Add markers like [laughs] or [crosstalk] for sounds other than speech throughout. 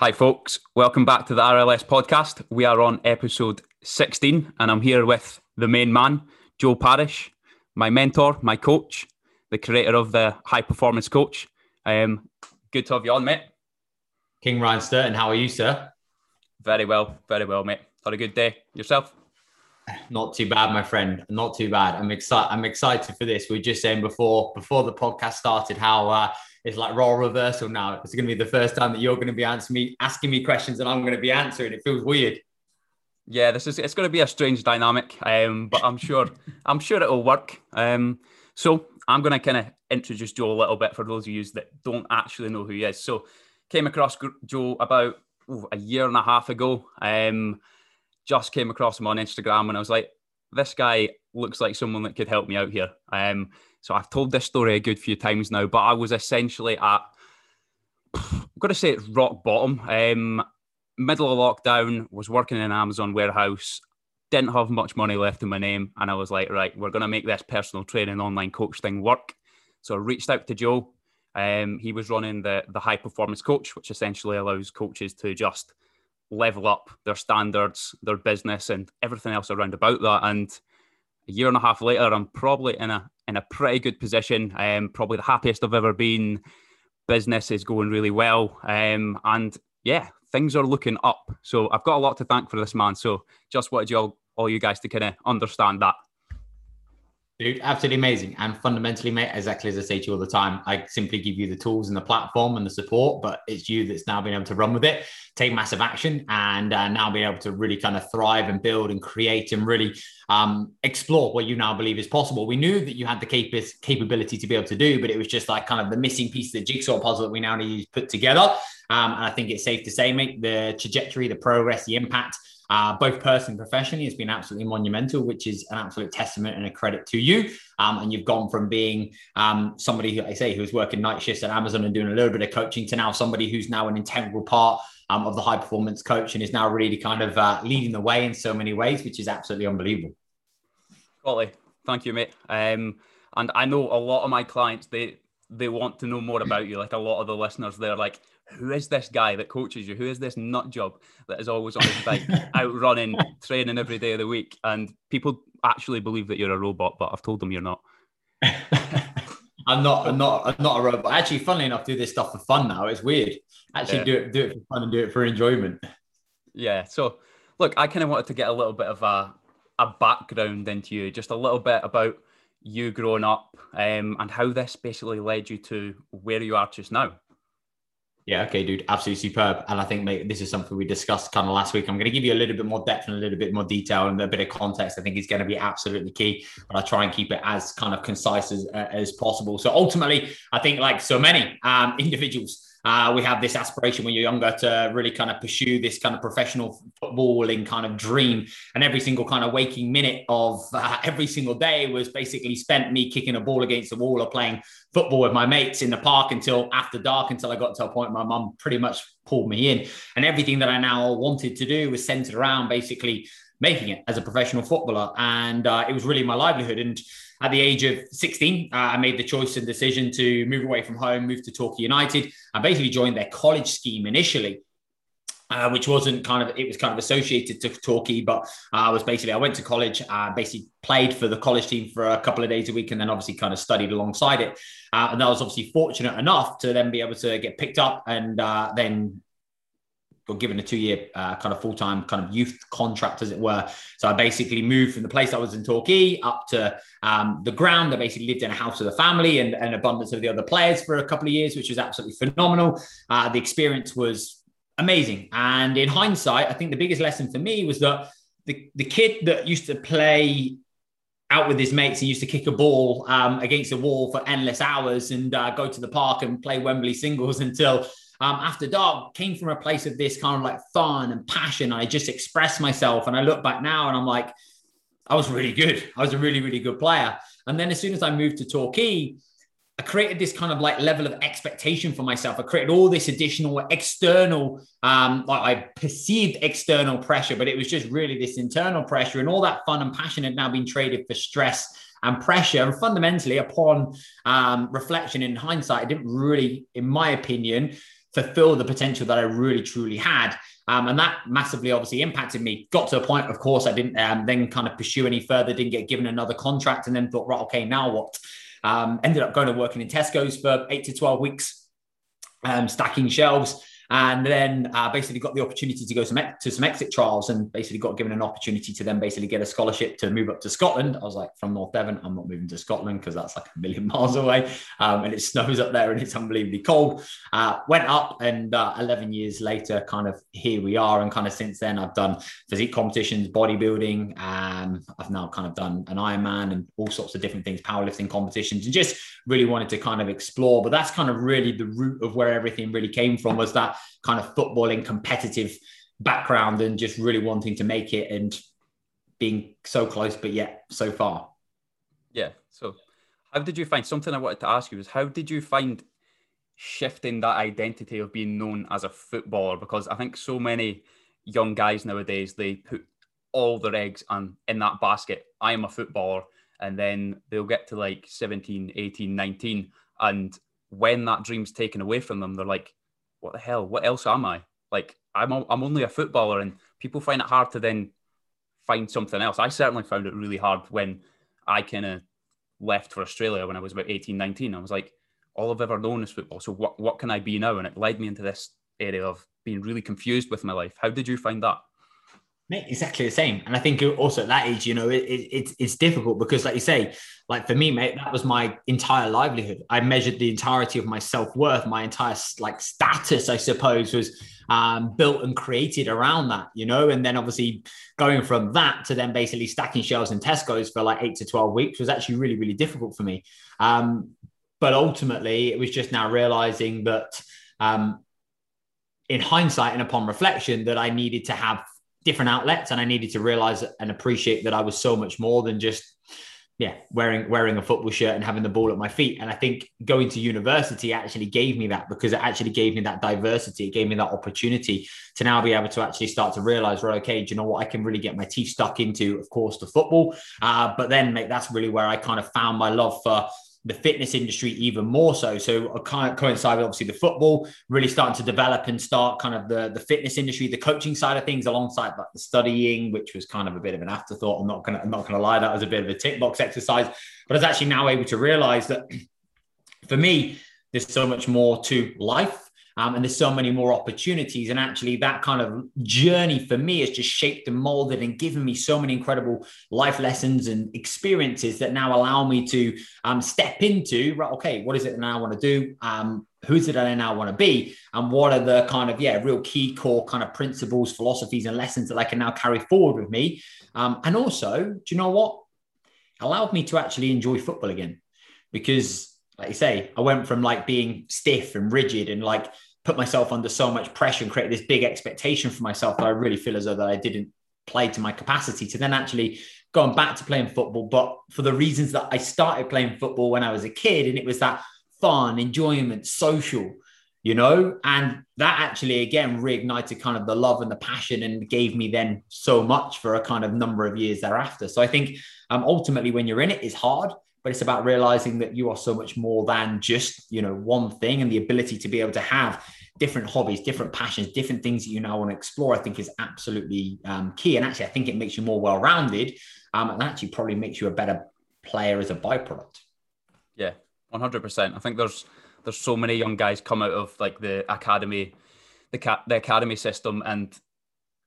Hi, folks. Welcome back to the RLS podcast. We are on episode 16, and I'm here with the main man, Joe Parish, my mentor, my coach, the creator of the High Performance Coach. Um, good to have you on, mate. Kieran Sturton, how are you, sir? Very well, very well, mate. Had a good day. Yourself? Not too bad, my friend. Not too bad. I'm excited. I'm excited for this. We are just saying before before the podcast started how uh, it's like role reversal now. It's going to be the first time that you're going to be answering me, asking me questions, and I'm going to be answering. It feels weird. Yeah, this is it's going to be a strange dynamic, um, but I'm sure [laughs] I'm sure it'll work. Um, so I'm going to kind of introduce Joe a little bit for those of you that don't actually know who he is. So came across Joe about ooh, a year and a half ago. Um, just came across him on Instagram, and I was like, this guy looks like someone that could help me out here. Um, so I've told this story a good few times now, but I was essentially at, I'm going to say it's rock bottom. Um, middle of lockdown, was working in an Amazon warehouse, didn't have much money left in my name. And I was like, right, we're going to make this personal training online coach thing work. So I reached out to Joe. Um, he was running the, the high performance coach, which essentially allows coaches to just level up their standards, their business, and everything else around about that. And a year and a half later, I'm probably in a in a pretty good position. Um, probably the happiest I've ever been. Business is going really well, um, and yeah, things are looking up. So I've got a lot to thank for this man. So just wanted you all, all you guys to kind of understand that. Dude, absolutely amazing. And fundamentally, mate, exactly as I say to you all the time, I simply give you the tools and the platform and the support, but it's you that's now been able to run with it, take massive action, and uh, now being able to really kind of thrive and build and create and really um, explore what you now believe is possible. We knew that you had the cap- capability to be able to do, but it was just like kind of the missing piece of the jigsaw puzzle that we now need to put together. Um, and I think it's safe to say, mate, the trajectory, the progress, the impact uh, both personally and professionally has been absolutely monumental, which is an absolute testament and a credit to you. Um, and you've gone from being um, somebody who I say who was working night shifts at Amazon and doing a little bit of coaching to now somebody who's now an integral part um, of the high performance coach and is now really kind of uh, leading the way in so many ways, which is absolutely unbelievable. Quality. Thank you, mate. Um, and I know a lot of my clients, they they want to know more about you. Like a lot of the listeners, they're like, who is this guy that coaches you? Who is this nut job that is always on his bike, out running, [laughs] training every day of the week? And people actually believe that you're a robot, but I've told them you're not. [laughs] I'm not. I'm not. I'm not a robot. Actually, funnily enough, do this stuff for fun now. It's weird. Actually, yeah. do it. Do it for fun and do it for enjoyment. Yeah. So, look, I kind of wanted to get a little bit of a a background into you, just a little bit about you growing up, um, and how this basically led you to where you are just now. Yeah, okay, dude, absolutely superb. And I think mate, this is something we discussed kind of last week. I'm going to give you a little bit more depth and a little bit more detail and a bit of context. I think is going to be absolutely key, but I try and keep it as kind of concise as, uh, as possible. So ultimately, I think like so many um, [laughs] individuals, uh, we have this aspiration when you're younger to really kind of pursue this kind of professional footballing kind of dream. And every single kind of waking minute of uh, every single day was basically spent me kicking a ball against the wall or playing football with my mates in the park until after dark, until I got to a point my mum pretty much pulled me in. And everything that I now wanted to do was centered around basically making it as a professional footballer. And uh, it was really my livelihood. And at the age of 16, uh, I made the choice and decision to move away from home, move to Torquay United, and basically joined their college scheme initially. Uh, which wasn't kind of it was kind of associated to Torquay, but I uh, was basically I went to college, uh, basically played for the college team for a couple of days a week, and then obviously kind of studied alongside it. Uh, and I was obviously fortunate enough to then be able to get picked up and uh, then got given a two-year uh, kind of full-time kind of youth contract, as it were. So I basically moved from the place I was in Torquay up to um, the ground. I basically lived in a house with a family and an abundance of the other players for a couple of years, which was absolutely phenomenal. Uh, the experience was amazing. And in hindsight, I think the biggest lesson for me was that the, the kid that used to play out with his mates. He used to kick a ball um, against a wall for endless hours and uh, go to the park and play Wembley singles [laughs] until um, after dark came from a place of this kind of like fun and passion. I just expressed myself. And I look back now and I'm like, I was really good. I was a really, really good player. And then as soon as I moved to Torquay, I created this kind of like level of expectation for myself. I created all this additional external, um, like I perceived external pressure, but it was just really this internal pressure, and all that fun and passion had now been traded for stress and pressure. And fundamentally, upon um, reflection in hindsight, it didn't really, in my opinion, fulfill the potential that I really truly had. Um, and that massively obviously impacted me. Got to a point, of course, I didn't um, then kind of pursue any further, didn't get given another contract, and then thought, right, okay, now what? Um, ended up going to working in Tesco's for eight to 12 weeks, um, stacking shelves and then uh, basically got the opportunity to go some, to some exit trials and basically got given an opportunity to then basically get a scholarship to move up to Scotland. I was like, from North Devon, I'm not moving to Scotland because that's like a million [laughs] miles away. Um, and it snows up there and it's unbelievably cold. Uh, went up and uh, 11 years later, kind of here we are. And kind of since then, I've done physique competitions, bodybuilding. Um, I've now kind of done an Ironman and all sorts of different things, powerlifting competitions, and just really wanted to kind of explore. But that's kind of really the root of where everything really came from was that kind of footballing competitive background and just really wanting to make it and being so close but yet so far. Yeah so how did you find something i wanted to ask you is how did you find shifting that identity of being known as a footballer? Because i think so many young guys nowadays they put all their eggs on in that basket. I am a footballer. And then they'll get to like 17 18 19 and when that dream's taken away from them they're like what the hell? What else am I? Like I'm I'm only a footballer, and people find it hard to then find something else. I certainly found it really hard when I kind of left for Australia when I was about 18, 19. I was like, all I've ever known is football. So what what can I be now? And it led me into this area of being really confused with my life. How did you find that? Mate, exactly the same. And I think also at that age, you know, it, it, it's it's difficult because, like you say, like for me, mate, that was my entire livelihood. I measured the entirety of my self worth, my entire like status, I suppose, was um, built and created around that, you know. And then obviously going from that to then basically stacking shelves in Tesco's for like eight to twelve weeks was actually really, really difficult for me. Um, but ultimately, it was just now realizing that. Um, in hindsight and upon reflection, that I needed to have different outlets and I needed to realize and appreciate that I was so much more than just yeah wearing wearing a football shirt and having the ball at my feet. And I think going to university actually gave me that because it actually gave me that diversity. It gave me that opportunity to now be able to actually start to realize right okay do you know what? I can really get my teeth stuck into of course the football. Uh, but then mate that's really where I kind of found my love for the fitness industry even more so. So I kind of coincide with obviously the football really starting to develop and start kind of the, the fitness industry, the coaching side of things alongside like the studying, which was kind of a bit of an afterthought. I'm not gonna I'm not gonna lie, that was a bit of a tick box exercise. But I was actually now able to realize that [clears throat] for me, there's so much more to life um, and there's so many more opportunities. And actually, that kind of journey for me has just shaped and molded and given me so many incredible life lessons and experiences that now allow me to um, step into, right, okay, what is it that I want to do? Um, who is it that I now want to be? And what are the kind of, yeah, real key core kind of principles, philosophies, and lessons that I can now carry forward with me? Um, and also, do you know what? Allowed me to actually enjoy football again because like you say, I went from like being stiff and rigid and like put myself under so much pressure and create this big expectation for myself that I really feel as though that I didn't play to my capacity to then actually going back to playing football, but for the reasons that I started playing football when I was a kid, and it was that fun, enjoyment, social, you know, and that actually again reignited kind of the love and the passion and gave me then so much for a kind of number of years thereafter. So I think um, ultimately when you're in it, it's hard but it's about realizing that you are so much more than just you know one thing and the ability to be able to have different hobbies different passions different things that you now want to explore i think is absolutely um, key. And actually i think it makes you more well-rounded um, and actually probably makes you a better player as a byproduct. Yeah 100% i think there's there's so many young guys come out of like the academy the, the academy system and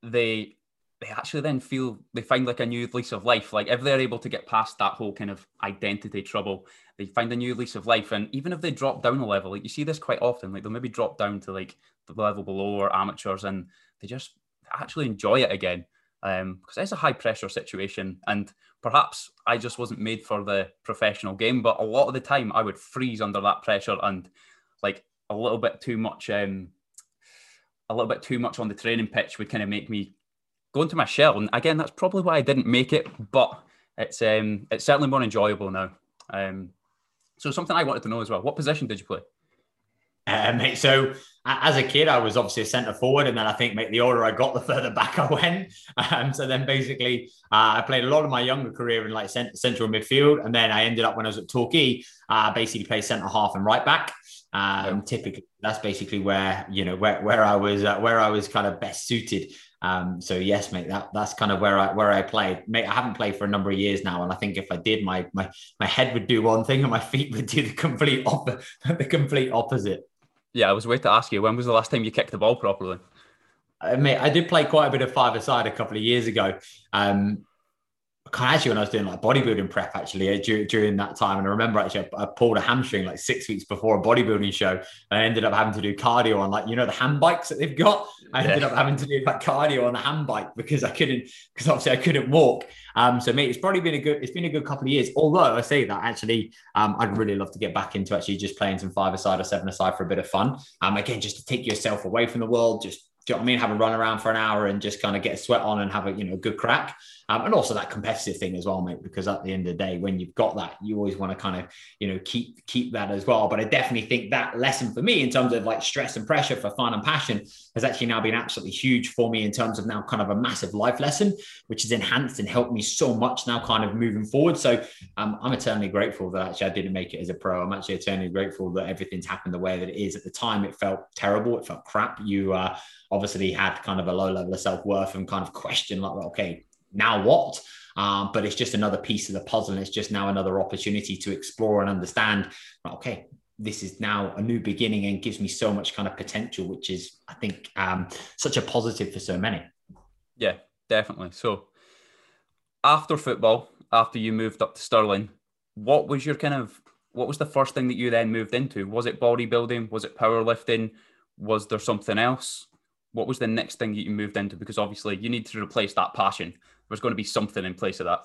they they actually then feel they find like a new lease of life. Like if they're able to get past that whole kind of identity trouble, they find a new lease of life. And even if they drop down a level, like you see this quite often, like they'll maybe drop down to like the level below or amateurs and they just actually enjoy it again. Um, because it's a high pressure situation. And perhaps I just wasn't made for the professional game, but a lot of the time I would freeze under that pressure and like a little bit too much um a little bit too much on the training pitch would kind of make me go to my shell. And again, that's probably why I didn't make it, but it's um, it's certainly more enjoyable now. Um, so something I wanted to know as well: what position did you play? Uh, mate, so as a kid, I was obviously a centre forward, and then I think, mate, the older I got, the [laughs] further back I went. Um, so then basically, uh, I played a lot of my younger career in like cent- central midfield, and then I ended up when I was at Torquay, uh, basically play centre half and right back. Um, typically, that's basically where you know where, where I was uh, where I was kind of best suited. Um, so yes, mate, that that's kind of where I where I played. Mate, I haven't played for a number of years now, and I think if I did, my my my head would do one thing and my [laughs] feet would do the complete op- [laughs] the complete opposite. Yeah, I was waiting to ask you when was the last time you kicked the ball properly. Uh, mate, I did play quite a bit of five aside a couple of years ago. Um, actually when I was doing like bodybuilding prep actually uh, during, during that time. And I remember actually I, I, pulled a hamstring like six weeks before a bodybuilding show. And I ended up having to do cardio on like, you know, the hand bikes that they've got. I ended up having to do like cardio on the hand bike because I couldn't, because obviously I couldn't walk. Um, so mate, it's probably been a good, it's been a good couple of years. Although I say that actually, um, I'd really love to get back into actually just playing some five aside or seven aside for a bit of fun. Um, again, just to take yourself away from the world, just do you know what I mean? Have a run around for an hour and just kind of get a sweat on and have a you know good crack. Um, and also that competitive thing as well, mate. Because at the end of the day, when you've got that, you always want to kind of you know keep keep that as well. But I definitely think that lesson for me in terms of like stress and pressure for fun and passion has actually now been absolutely huge for me in terms of now kind of a massive life lesson, which has enhanced and helped me so much now kind of moving forward. So um, I'm eternally grateful that actually I didn't make it as a pro. I'm actually eternally grateful that everything's happened the way that it is. At the time, it felt terrible. It felt crap. You uh, obviously had kind of a low level of self worth and kind of question like, okay, now what? Um, but it's just another piece of the puzzle, and it's just now another opportunity to explore and understand. Okay, this is now a new beginning and gives me so much kind of potential, which is, I think, um, such a positive for so many. Yeah, definitely. So, after football, after you moved up to Stirling, what was your kind of what was the first thing that you then moved into? Was it bodybuilding? Was it powerlifting? Was there something else? what was the next thing that you moved into? Because obviously you need to replace that passion. There's going to be something in place of that.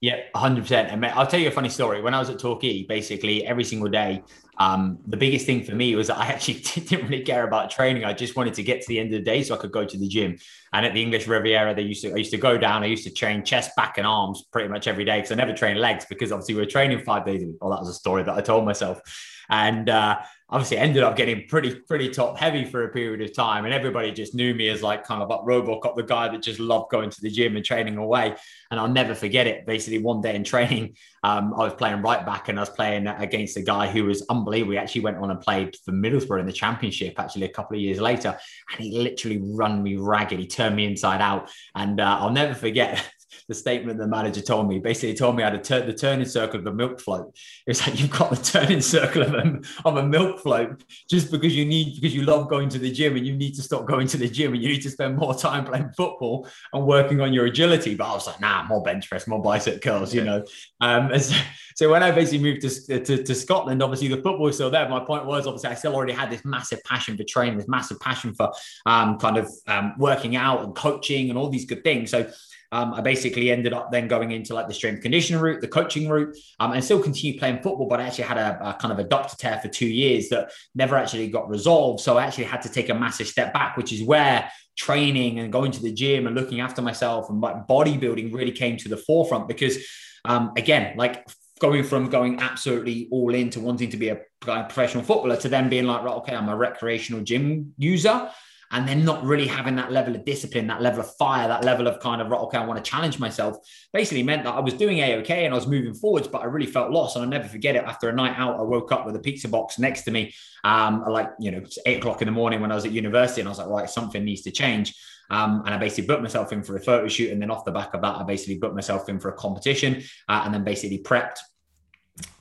Yeah, 100%. And I'll tell you a funny story. When I was at Torquay, basically every single day, um, the biggest thing for me was that I [laughs] actually didn't really care about training. I just wanted to get to the end of the day so I could go to the gym. And at the English Riviera, they used to I used to go down. I used to train chest, back, and arms pretty much every day because I never trained legs because obviously we were training five days a week. Well, that was a story that I told myself. And uh, obviously ended up getting pretty pretty top heavy for a period of time. And everybody just knew me as like kind of like robocop the guy that just loved going to the gym and training away. And i'll never forget it. Basically one day in training um, i was playing right back and i was playing against a guy who was unbelievable. He actually went on and played for middlesbrough in the championship actually a couple of years later. And he literally run me ragged. He turned me inside out. And uh, i'll never forget the statement the manager told me. Basically, told me I had to turn the turning circle of a milk float. It's like you've got the turning circle of a, of a milk float just because you need because you love going to the gym and you need to stop going to the gym and you need to spend more time playing football and working on your agility. But I was like, nah, more bench press, more bicep curls, you know. Um, so, so, when I basically moved to, to, to Scotland, obviously the football was still there. My point was obviously I still already had this massive passion for training, this massive passion for um, kind of um, working out and coaching and all these good things. So um, I basically ended up then going into like the strength conditioning route, the coaching route, um, and still continued playing football. But I actually had a, a, kind of adductor tear for two years that never actually got resolved. So I actually had to take a massive step back, which is where training and going to the gym and looking after myself and like bodybuilding really came to the forefront because um, again, like going from going absolutely all in to wanting to be a professional footballer to then being like, right, okay, I'm a recreational gym user and then not really having that level of discipline, that level of fire, that level of kind of, okay, I want to challenge myself, basically meant that I was doing A-OK and I was moving forwards, but I really felt lost. And I'll never forget it. After a night out, I woke up with a pizza box next to me, um, like, you know, eight o'clock in the morning when I was at university. And I was like, right, something needs to change. Um, and I basically booked myself in for a photo shoot. And then off the back of that, I basically booked myself in for a competition uh, and then basically prepped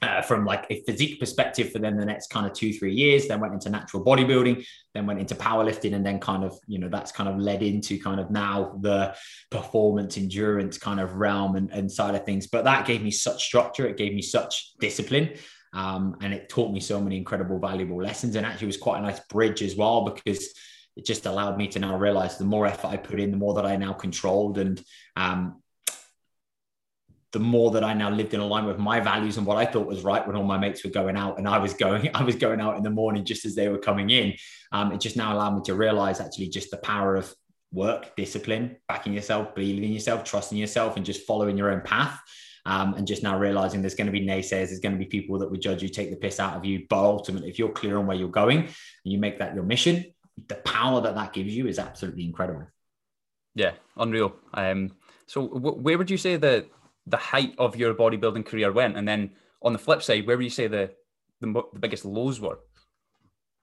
uh, from like a physique perspective for then the next kind of two three years then went into natural bodybuilding then went into powerlifting and then kind of you know that's kind of led into kind of now the performance endurance kind of realm and, and side of things. But that gave me such structure it gave me such discipline um, and it taught me so many incredible valuable lessons and actually was quite a nice bridge as well because it just allowed me to now realize the more effort I put in, the more that I now controlled and um, the more that I now lived in alignment with my values and what I thought was right when all my mates were going out and I was going, [laughs] I was going out in the morning just as they were coming in. Um, it just now allowed me to realize actually just the power of work, discipline, backing yourself, believing in yourself, trusting yourself, and just following your own path. Um, and just now realizing there's going to be naysayers, there's going to be people that would judge you, take the piss out of you. But ultimately, if you're clear on where you're going and you make that your mission, the power that that gives you is absolutely incredible. Yeah, unreal. Um, so, w- where would you say that the height of your bodybuilding career went, and then on the flip side, where would you say the the, the biggest lows were?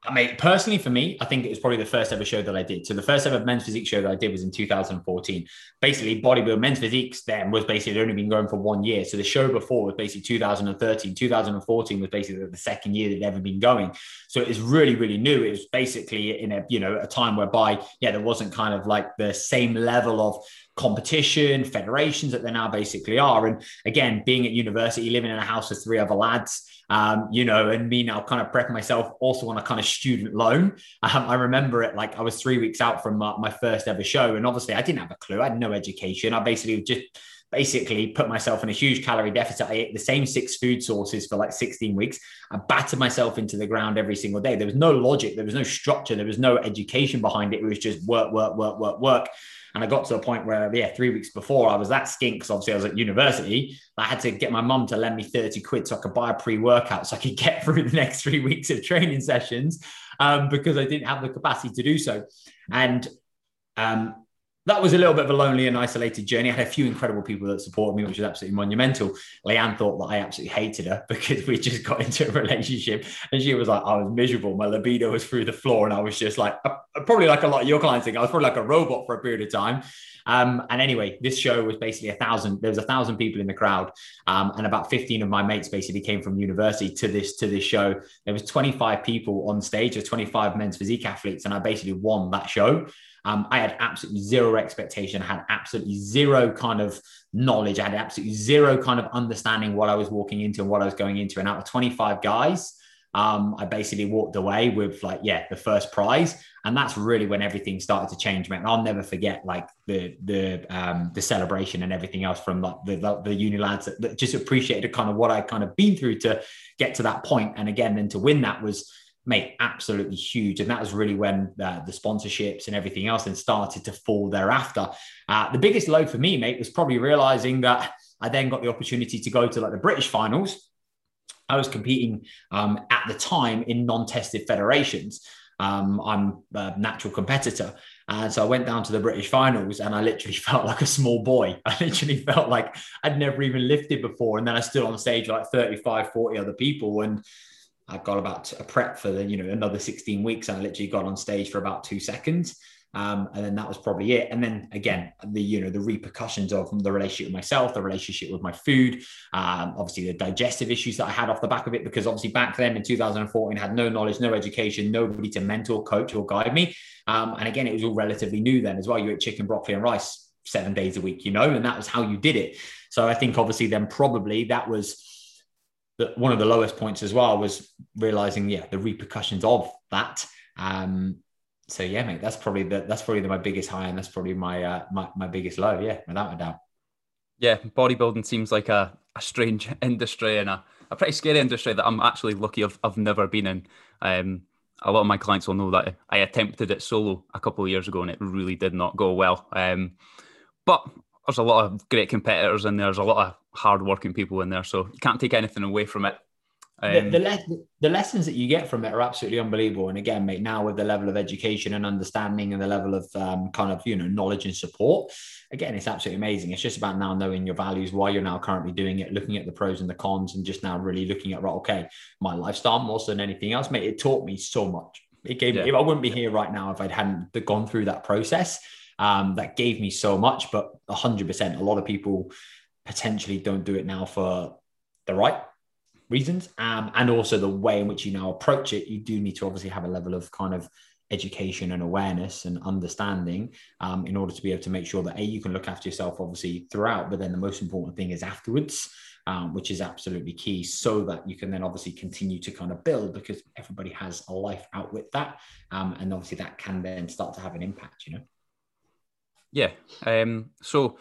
I mean, personally for me, I think it was probably the first ever show that I did. So the first ever men's physique show that I did was in 2014. Basically, bodybuilding men's physiques then was basically only been going for one year. So the show before was basically 2013. 2014 was basically the second year that would ever been going. So it was really, really new. It was basically in a you know a time whereby yeah, there wasn't kind of like the same level of competition, federations that there now basically are. And again, being at university, living in a house with three other lads um, you know, and me now kind of prepping myself also on a kind of student loan. Um, I remember it like I was three weeks out from my, my first ever show, and obviously I didn't have a clue. I had no education. I basically just basically put myself in a huge calorie deficit. I ate the same six food sources for like 16 weeks. I battered myself into the ground every single day. There was no logic, there was no structure, there was no education behind it. It was just work, work, work, work, work. And I got to a point where, yeah, three weeks before I was that skink because obviously I was at university. I had to get my mum to lend me 30 quid so I could buy a pre workout so I could [laughs] get through the next three weeks of training sessions um, because I didn't have the capacity to do so. And um, that was a little bit of a lonely and isolated journey. I had a few incredible people that supported me, which was absolutely monumental. Leanne thought that I absolutely hated her [laughs] because we just got into a relationship and she was like, I was miserable. My libido was through the floor. And I was just like, uh, probably like a lot of your clients think, I was probably like a robot for a period of time. Um, and anyway, this show was basically a thousand. There was a thousand people in the crowd, um, and about fifteen of my mates basically came from university to this to this show. There was twenty five people on stage, or twenty five men's physique athletes, and I basically won that show. Um, I had absolutely zero expectation. I had absolutely zero kind of knowledge. I had absolutely zero kind of understanding what I was walking into and what I was going into. And out of 25 guys, um, I basically walked away with like, yeah, the first prize. And that's really when everything started to change, man. I'll never forget like the the um, the celebration and everything else from like the, the, the uni lads that, that just appreciated kind of what I kind of been through to get to that point. And again, then to win that was mate, absolutely huge. And that was really when uh, the sponsorships and everything else then started to fall thereafter. Uh, the biggest low for me, mate, was probably realizing that I then got the opportunity to go to like the British finals. I was competing um, at the time in non-tested federations. Um, I'm a natural competitor. And so I went down to the British finals and I literally [laughs] felt like a small boy. I literally felt like I'd never even lifted before. And then I stood on stage like 35, 40 other people. And I got about a prep for the, you know, another 16 weeks. And I literally got on stage for about two seconds. Um, and then that was probably it. And then again, the you know the repercussions of the relationship with myself, the relationship with my food, um, obviously the digestive issues that I had off the back of it, because obviously back then in 2014 I had no knowledge, no education, nobody to mentor, coach, or guide me. Um, and again, it was all relatively new then as well. You ate chicken, broccoli, and rice seven days a week, you know, and that was how you did it. So I think obviously then probably that was the, one of the lowest points as well was realizing, yeah, the repercussions of that. Um, so yeah, mate, that's probably the, that's probably the, my biggest high, and that's probably my uh, my, my biggest low. Yeah, without a doubt. Yeah, bodybuilding seems like a, a strange [laughs] industry and a, a pretty scary industry that I'm actually lucky I've, I've never been in. Um, a lot of my clients will know that I attempted it solo a couple of years ago and it really did not go well. Um, but there's a lot of great competitors there. There's a lot of hardworking people in there, so you can't take anything away from it. Um, the, the, le- the, lessons that you get from it are absolutely unbelievable. And again, mate, now with the level of education and understanding and the level of um, kind of you know knowledge and support, again, it's absolutely amazing. It's just about now knowing your values, why you're now currently doing it, looking at the pros and the cons, and just now really looking at right, okay, my lifestyle more so than anything else, mate. It taught me so much. It gave yeah. me. I wouldn't be here right now if I hadn't gone through that process. Um, that gave me so much, but hundred percent, a lot of people potentially don't do it now for the right reasons um, and also the way in which you now approach it you do need to obviously have a level of kind of education and awareness and understanding um, in order to be able to make sure that a you can look after yourself obviously throughout but then the most important thing is afterwards um, which is absolutely key so that you can then obviously continue to kind of build because everybody has a life out with that um, and obviously that can then start to have an impact you know? Yeah um, so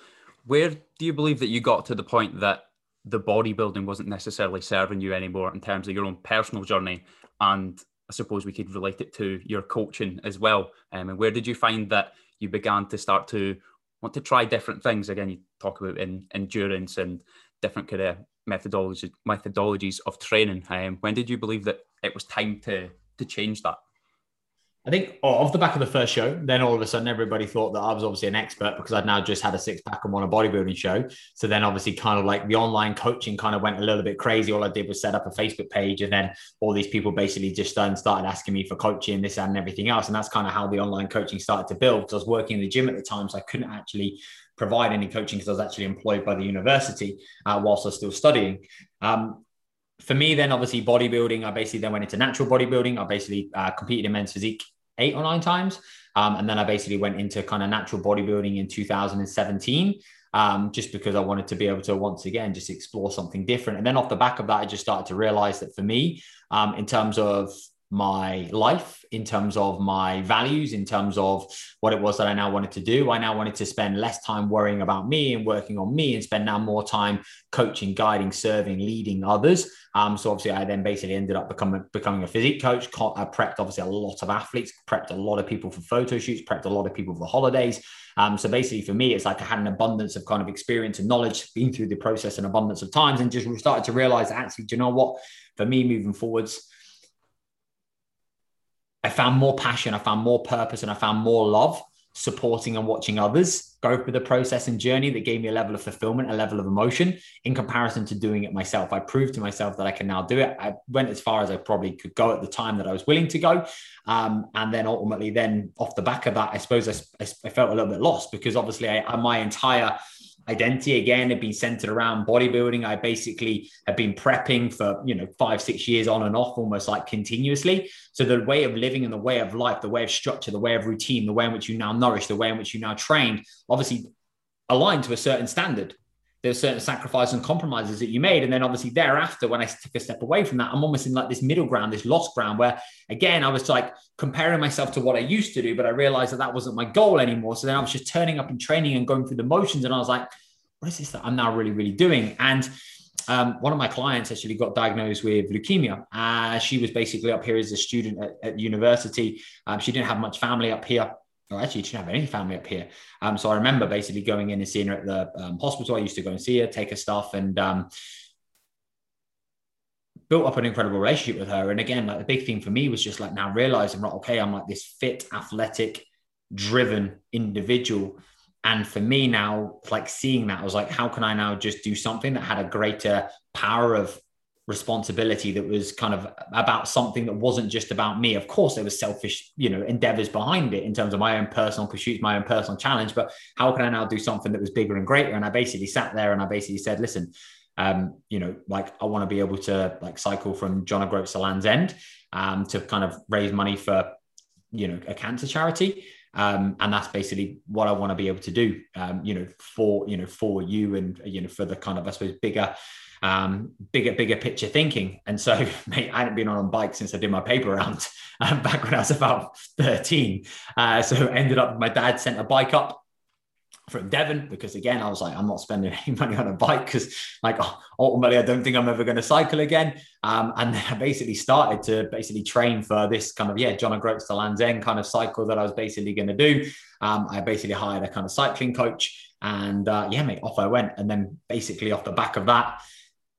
where do you believe that you got to the point that the bodybuilding wasn't necessarily serving you anymore in terms of your own personal journey and I suppose we could relate it to your coaching as well. Um, and where did you find that you began to start to want to try different things? Again, you talk about in, endurance and different kind of methodologies methodologies of training. Um, when did you believe that it was time to to change that? I think oh, off the back of the first show, then all of a sudden everybody thought that I was obviously an expert because I'd now just had a six pack and won a bodybuilding show. So then obviously kind of like the online coaching kind of went a little bit crazy. All I did was set up a Facebook page and then all these people basically just started asking me for coaching, this and everything else. And that's kind of how the online coaching started to build because I was working in the gym at the time. So I couldn't actually provide any coaching because I was actually employed by the university uh, whilst I was still studying. Um, for me, then obviously bodybuilding, I basically then went into natural bodybuilding. I basically uh, competed in men's physique eight or nine times. Um, and then I basically went into kind of natural bodybuilding in 2017, um, just because I wanted to be able to once again just explore something different. And then off the back of that, I just started to realize that for me, um, in terms of my life in terms of my values, in terms of what it was that I now wanted to do. I now wanted to spend less time worrying about me and working on me and spend now more time coaching, guiding, serving, leading others. Um, so obviously, I then basically ended up becoming becoming a physique coach. I prepped obviously a lot of athletes, prepped a lot of people for photo shoots, prepped a lot of people for holidays. Um, so basically, for me, it's like I had an abundance of kind of experience and knowledge, been through the process an abundance of times, and just started to realize actually, do you know what? For me, moving forwards I found more passion, I found more purpose, and I found more love supporting and watching others go through the process and journey that gave me a level of fulfillment, a level of emotion in comparison to doing it myself. I proved to myself that I can now do it. I went as far as I probably could go at the time that I was willing to go. Um, and then ultimately, then off the back of that, I suppose I, I felt a little bit lost because obviously I, my entire identity again had been centered around bodybuilding. I basically had been prepping for, you know, five, six years on and off, almost like continuously. So the way of living and the way of life, the way of structure, the way of routine, the way in which you now nourish, the way in which you now trained, obviously aligned to a certain standard. There's certain sacrifices and compromises that you made. And then obviously thereafter, when I took a step away from that, I'm almost in like this middle ground, this lost ground where again, I was like comparing myself to what I used to do, but I realized that that wasn't my goal anymore. So then I was just turning up and training and going through the motions. And I was like, what is this that I'm now really, really doing? And um, one of my clients actually got diagnosed with leukemia. Uh, she was basically up here as a student at, at university. Um, she didn't have much family up here. Or actually, she didn't have any family up here. Um, so I remember basically going in and seeing her at the um, hospital. I used to go and see her, take her stuff, and um, built up an incredible relationship with her. And again, like the big thing for me was just like now realizing, right, okay, I'm like this fit, athletic, driven individual and for me now, like seeing that, I was like, how can I now just do something that had a greater power of responsibility that was kind of about something that wasn't just about me. Of course, there was selfish, you know, endeavors behind it in terms of my own personal pursuits, my own personal challenge. But how can I now do something that was bigger and greater? And I basically sat there and I basically said, listen, um, you know, like I want to be able to like cycle from John O'Groats to Land's End um, to kind of raise money for, you know, a cancer charity. Um, and that's basically what I want to be able to do, um, you know, for you know for you and you know for the kind of I suppose bigger, um, bigger bigger picture thinking. And so, [laughs] mate, I hadn't been on a bike since I did my paper round [laughs] um, back when I was about thirteen. Uh, so ended up my dad sent a bike up from Devon because again I was like I'm not spending [laughs] any money on a bike because like ultimately I don't think I'm ever going to cycle again um, and then I basically started to basically train for this kind of yeah John O'Groats to Land's End kind of cycle that I was basically going to do um, I basically hired a kind of cycling coach and uh, yeah mate off I went and then basically off the back of that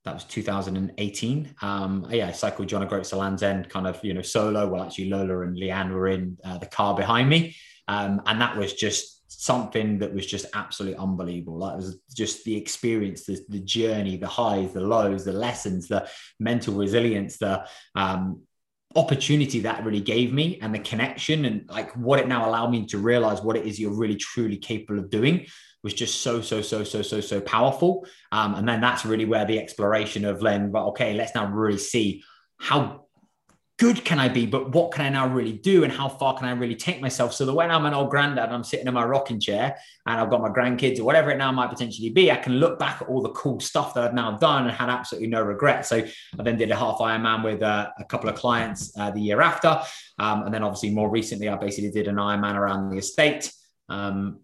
that was 2018. Um, yeah, I cycled John O'Groats to Land's End, kind of, you know, solo. Well, actually, Lola and Leanne were in uh, the car behind me. Um, and that was just something that was just absolutely unbelievable. Like it was just the experience, the, the journey, the highs, the lows, the lessons, the mental resilience, the um, opportunity that really gave me and the connection and like what it now allowed me to realize what it is you're really truly capable of doing was just so so so so so so powerful um, and then that's really where the exploration of then but okay let's now really see how good can I be, but what can I now really do and how far can I really take myself? So that when I'm an old granddad and I'm sitting in my rocking chair and I've got my grandkids or whatever it now might potentially be, I can look back at all the cool stuff that I've now done and had absolutely no regret. So I then did a half Ironman with uh, a couple of clients uh, the year after. Um, and then obviously more recently, I basically did an Ironman around the estate. Um,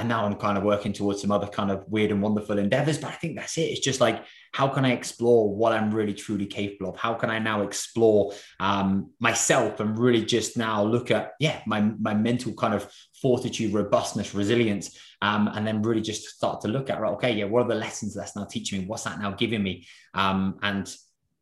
and now I'm kind of working towards some other kind of weird and wonderful endeavors. But I think that's it. It's just like, how can I explore what I'm really truly capable of? How can I now explore um, myself and really just now look at, yeah, my, my mental kind of fortitude, robustness, resilience, um, and then really just start to look at, right, okay, yeah, what are the lessons that's now teaching me? What's that now giving me? Um, and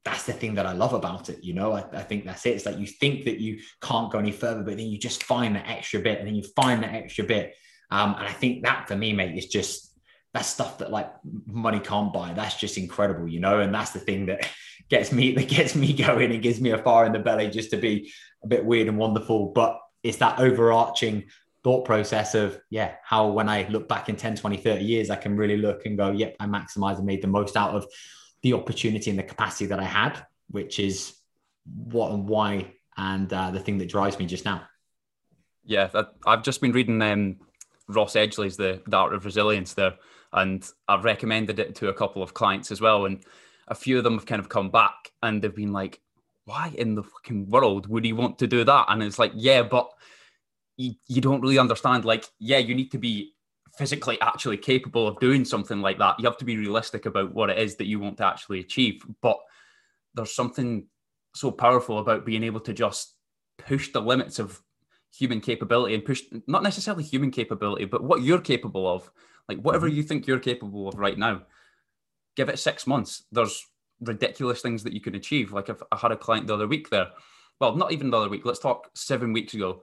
that's the thing that I love about it. You know, I, I, think that's it. It's like you think that you can't go any further, but then you just find that extra bit, and then you find that extra bit. Um, and I think that for me, mate, is just that's stuff that like money can't buy. That's just incredible, you know. And that's the thing that [laughs] gets me that gets me going and gives me a fire in the belly just to be a bit weird and wonderful. But it's that overarching thought process of yeah how when i look back in 10 20 30 years i can really look and go yep i maximized and made the most out of the opportunity and the capacity that I had, which is what and why and uh, the thing that drives me just now. Yeah, I've just been reading um, Ross Edgley's The, the Art of Resilience there, and I've recommended it to a couple of clients as well. And a few of them have kind of come back and they've been like, why in the fucking world would he want to do that? And it's like, yeah, but you, you don't really understand. Like, yeah, you need to be physically actually capable of doing something like that. You have to be realistic about what it is that you want to actually achieve. But there's something so powerful about being able to just push the limits of human capability and push not necessarily human capability, but what you're capable of. Like whatever mm-hmm. you think you're capable of right now, give it six months. There's ridiculous things that you can achieve. Like if I had a client the other week there, well, not even the other week, let's talk seven weeks ago,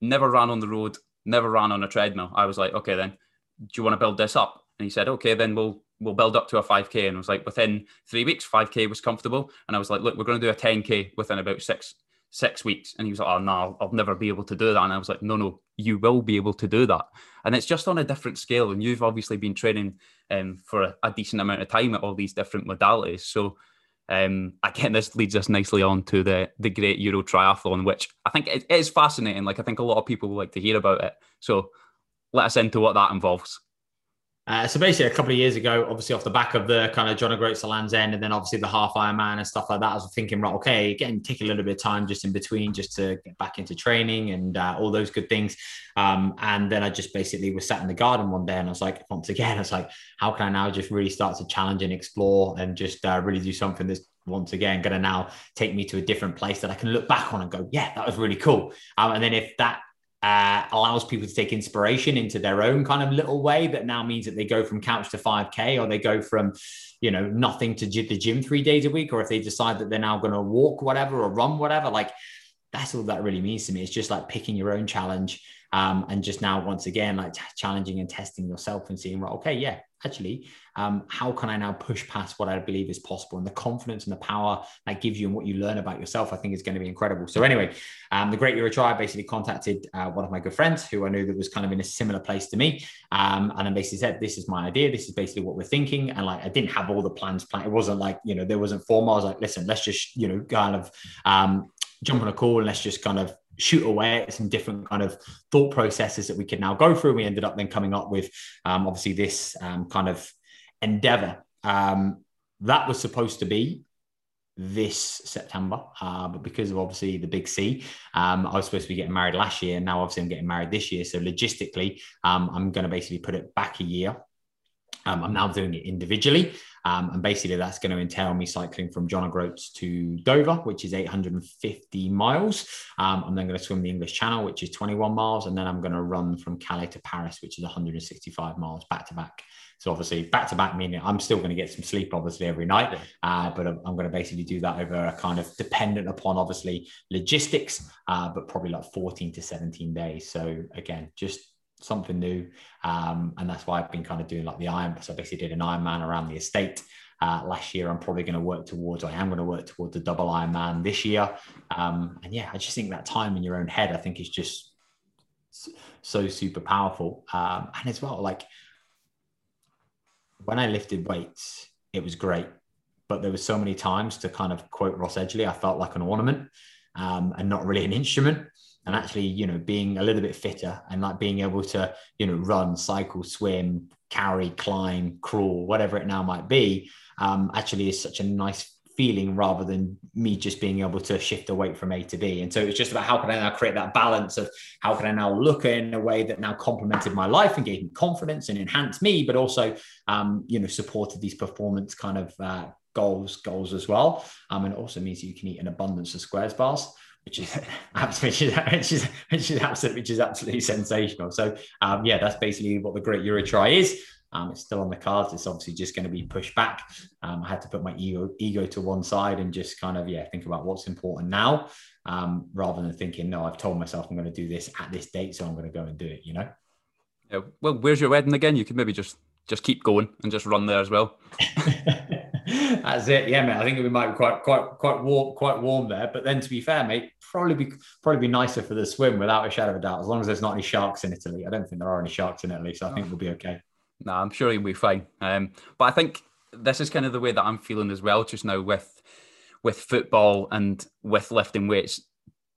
never ran on the road, never ran on a treadmill. I was like, okay, then do you want to build this up? And he said, okay, then we'll we'll build up to a 5k. And I was like, within three weeks, 5k was comfortable. And I was like, look, we're going to do a 10k within about six six weeks. And he was like, oh no, I'll never be able to do that. And I was like, no, no, you will be able to do that. And it's just on a different scale. And you've obviously been training um, for a, a decent amount of time at all these different modalities. So um, again, this leads us nicely on to the the Great Euro Triathlon, which I think it is fascinating. Like I think a lot of people like to hear about it. So let us into what that involves. Uh, so basically, a couple of years ago, obviously off the back of the kind of John O'Groats Land's End, and then obviously the half Ironman and stuff like that, I was thinking, right, okay, getting take a little bit of time just in between, just to get back into training and uh, all those good things. Um, and then I just basically was sat in the garden one day, and I was like, once again, [laughs] I was like, how can I now just really start to challenge and explore and just uh, really do something that's once again going to now take me to a different place that I can look back on and go, yeah, that was really cool. Um, and then if that uh, allows people to take inspiration into their own kind of little way that now means that they go from couch to 5k or they go from you know nothing to the gym three days a week or if they decide that they're now going to walk whatever or run whatever like that's all that really means to me. It's just like picking your own challenge um, and just now once again like challenging and testing yourself and seeing right okay yeah actually um, how can i now push past what i believe is possible? And the confidence and the power that gives you and what you learn about yourself i think is going to be incredible. So anyway um, the great euro tri basically contacted uh, one of my good friends who i knew that was kind of in a similar place to me um, and then basically said this is my idea. This is basically what we're thinking. And like i didn't have all the plans planned. It wasn't like you know there wasn't formal i was like listen let's just you know kind of um, jump on a call and let's just kind of shoot away at some different kind of thought processes that we could now go through. We ended up then coming up with um, obviously this um, kind of endeavor um, that was supposed to be this September, uh, but because of obviously the big C, um, I was supposed to be getting married last year. And now obviously I'm getting married this year. So logistically, um, I'm going to basically put it back a year. Um, I'm now doing it individually. Um, and basically, that's going to entail me cycling from John O'Groats to Dover, which is 850 miles. Um, I'm then going to swim the English Channel, which is 21 miles. And then I'm going to run from Calais to Paris, which is 165 miles back to back. So obviously, back to back meaning I'm still going to get some sleep, obviously, every night. Uh, but I'm, I'm, going to basically do that over a kind of dependent upon obviously logistics, uh, but probably like 14 to 17 days. So again, just something new. Um, and that's why I've been kind of doing like the Iron. So I basically did an Ironman around the estate. Uh, last year, I'm probably going to work towards, I am going to work towards the double Ironman this year. Um, and yeah, I just think that time in your own head, I think is just so super powerful. Um, and as well, like when I lifted weights, it was great. But there were so many times to kind of quote Ross Edgley, I felt like an ornament um, and not really an instrument and actually you know being a little bit fitter and like being able to you know run cycle swim carry climb crawl whatever it now might be um, actually is such a nice feeling rather than me just being able to shift the weight from A to B. And so it's just about how can I now create that balance of how can I now look in a way that now complemented my life and gave me confidence and enhanced me, but also, um, you know, supported these performance kind of uh, goals goals as well. Um, and it also means you can eat an abundance of squares bars which is [laughs] which is which is which is absolutely which is absolutely sensational. So um, yeah, that's basically what the Great Euro Tri is. Um, it's still on the cards. It's obviously just going to be pushed back. Um, I had to put my ego ego to one side and just kind of yeah think about what's important now, um, rather than thinking no, I've told myself I'm going to do this at this date, so I'm going to go and do it. You know. Yeah. Well, where's your wedding again? You could maybe just just keep going and just run there as well. [laughs] That's it, yeah, mate. I think we might be quite, quite, quite warm, quite warm there. But then, to be fair, mate, probably be probably be nicer for the swim without a shadow of a doubt. As long as there's not any sharks in Italy, I don't think there are any sharks in Italy, so I think we'll be okay. No, I'm sure you'll be fine. Um, but I think this is kind of the way that I'm feeling as well, just now with with football and with lifting weights.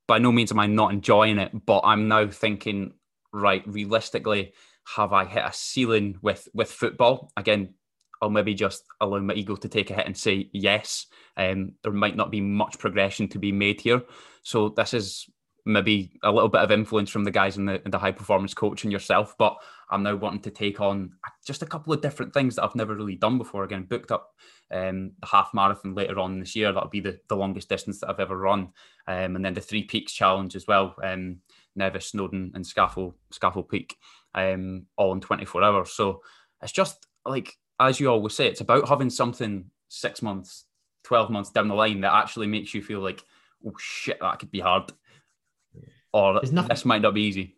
By no means am I not enjoying it, but I'm now thinking, right, realistically, have I hit a ceiling with with football? Again, I'll maybe just allow my ego to take a hit and say yes. Um, there might not be much progression to be made here. So this is maybe a little bit of influence from the guys in the, in the high performance coach and yourself, but I'm now wanting to take on just a couple of different things that I've never really done before. Again, booked up um, the half marathon later on this year. That'll be the, the longest distance that I've ever run. Um, and then the Three Peaks Challenge as well. Um, Nevis, Snowdon, and Scafell, Scafell Peak, um, all in 24 hours. So it's just like, as you always say, it's about having something six months, 12 months down the line that actually makes you feel like, oh shit, that could be hard. Or this might not be easy.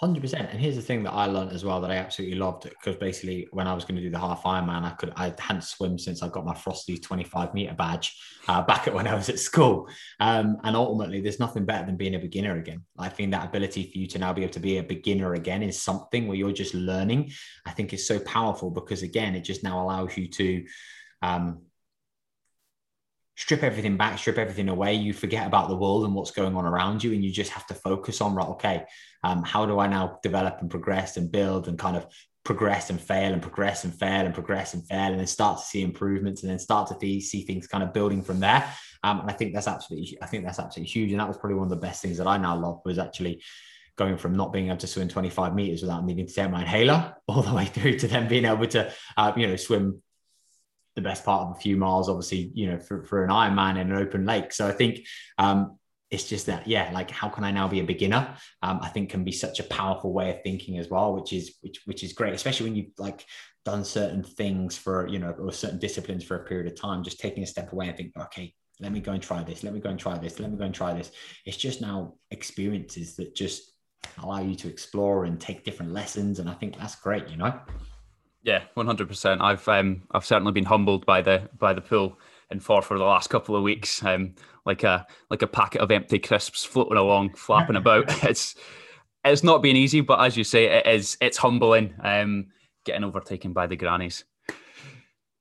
Hundred percent. And here's the thing that I learned as well that I absolutely loved because basically when I was going to do the half Ironman, I could I hadn't swim since I got my Frosty 25 meter badge uh, [laughs] back at when I was at school. Um, and ultimately, there's nothing better than being a beginner again. I think that ability for you to now be able to be a beginner again is something where you're just learning. I think is so powerful because again, it just now allows you to um, strip everything back, strip everything away. You forget about the world and what's going on around you, and you just have to focus on right. Okay, um, how do I now develop and progress and build and kind of progress and fail and progress and fail and progress and fail, and then start to see improvements and then start to see things kind of building from there. Um, and I think that's absolutely, I think that's absolutely huge. And that was probably one of the best things that I now love was actually going from not being able to swim 25 meters without needing to take my inhaler [laughs] all the way through to then being able to, uh, you know, swim the best part of a few miles, obviously, you know, for, for an Ironman in an open lake. So I think um, it's just that, yeah, like how can I now be a beginner? Um, I think can be such a powerful way of thinking as well, which is which which is great, especially when you've like done certain things for you know or certain disciplines for a period of time. Just taking a step away and think, okay, let me go and try this. Let me go and try this. Let me go and try this. It's just now experiences that just allow you to explore and take different lessons, and I think that's great. You know. Yeah, one hundred percent. I've um, I've certainly been humbled by the by the pool in for for the last couple of weeks. Um, like a like a packet of empty crisps floating along, [laughs] flapping about. [laughs] It's it's not been easy, but as you say, it is. It's humbling. Um, getting overtaken by the grannies.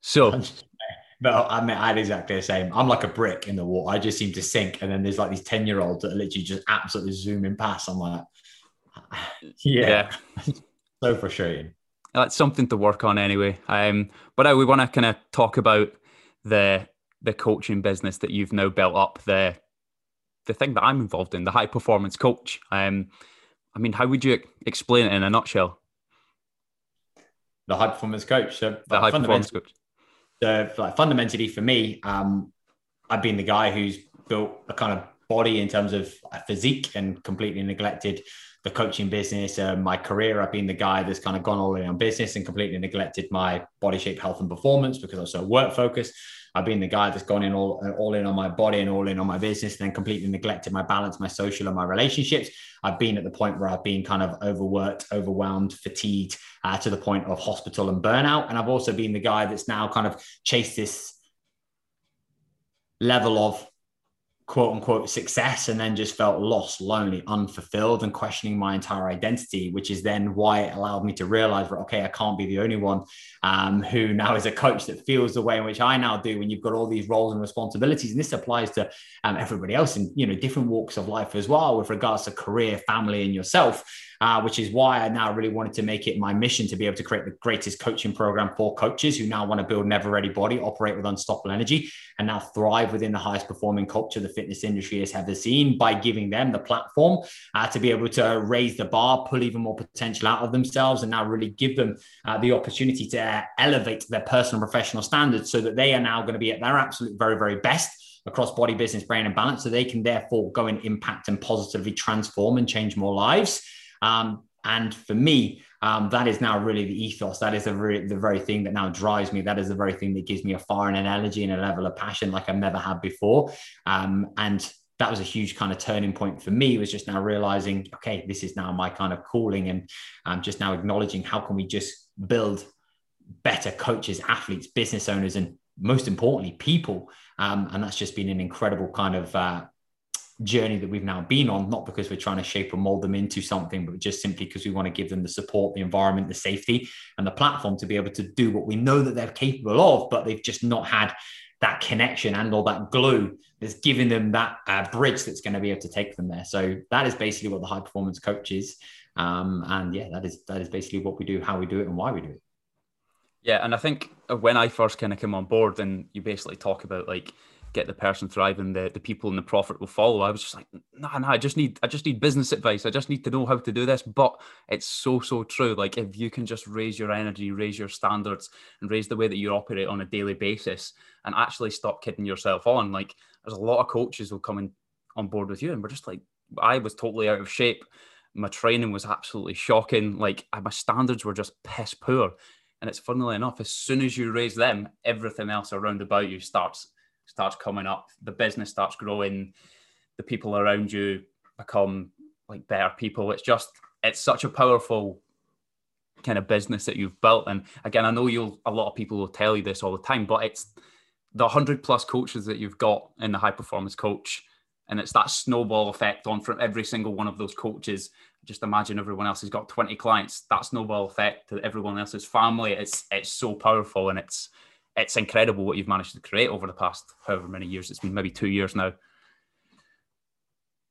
So. But I mean, I had exactly the same. I'm like a brick in the water. I just seem to sink, and then there's like these ten year olds that are literally just absolutely zooming past. I'm like, [sighs] yeah, yeah. [laughs] so frustrating that's something to work on anyway. Um, but uh, we want to kind of talk about the the coaching business that you've now built up. The the thing that I'm involved in, the high performance coach. Um, I mean, how would you explain it in a nutshell? The high performance coach. So the high performance coach. So, like fundamentally, for me, um, I've been the guy who's built a kind of body in terms of a physique and completely neglected the coaching business, uh, my career, I've been the guy that's kind of gone all in on business and completely neglected my body shape, health, and performance because I was so work focused. I've been the guy that's gone in all, all in on my body and all in on my business, and then completely neglected my balance, my social, and my relationships. I've been at the point where I've been kind of overworked, overwhelmed, fatigued uh, to the point of hospital and burnout. And I've also been the guy that's now kind of chased this level of quote unquote success and then just felt lost, lonely, unfulfilled, and questioning my entire identity, which is then why it allowed me to realize that, okay, I can't be the only one um, who now is a coach that feels the way in which I now do when you've got all these roles and responsibilities. And this applies to um, everybody else in, you know, different walks of life as well, with regards to career, family, and yourself uh, which is why I now really wanted to make it my mission to be able to create the greatest coaching program for coaches who now want to build never ready body, operate with unstoppable energy, and now thrive within the highest performing culture the fitness industry has ever seen by giving them the platform uh, to be able to raise the bar, pull even more potential out of themselves, and now really give them uh, the opportunity to elevate their personal professional standards so that they are now going to be at their absolute very, very best across body, business, brain, and balance. So they can therefore go and impact and positively transform and change more lives. Um, and for me, um, that is now really the ethos. That is the very, the very thing that now drives me. That is the very thing that gives me a fire and an energy and a level of passion like I've never had before. Um, and that was a huge kind of turning point for me was just now realizing, okay, this is now my kind of calling and um, just now acknowledging how can we just build better coaches, athletes, business owners, and most importantly, people. Um, and that's just been an incredible kind of uh, journey that we've now been on, not because we're trying to shape or mold them into something, but just simply because we want to give them the support, the environment, the safety, and the platform to be able to do what we know that they're capable of, but they've just not had that connection and all that glue that's giving them that uh, bridge that's going to be able to take them there. So that is basically what the high performance coach is. Um, and yeah, that is that is basically what we do, how we do it, and why we do it. Yeah, and I think when I first kind of came on board, and you basically talk about like get the person thriving, the, the people and the profit will follow. I was just like, nah, nah, I just need I just need business advice. I just need to know how to do this. But it's so, so true. Like if you can just raise your energy, raise your standards, and raise the way that you operate on a daily basis and actually stop kidding yourself on. Like there's a lot of coaches will come in on board with you and we're just like, I was totally out of shape. My training was absolutely shocking. Like my standards were just piss poor. And it's funnily enough, as soon as you raise them, everything else around about you starts starts coming up, the business starts growing, the people around you become like better people. It's just it's such a powerful kind of business that you've built. And again, I know you'll a lot of people will tell you this all the time, but it's the hundred plus coaches that you've got in the high performance coach. And it's that snowball effect on from every single one of those coaches. Just imagine everyone else has got 20 clients. That snowball effect to everyone else's family. It's it's so powerful and it's it's incredible what you've managed to create over the past however many years. It's been maybe two years now.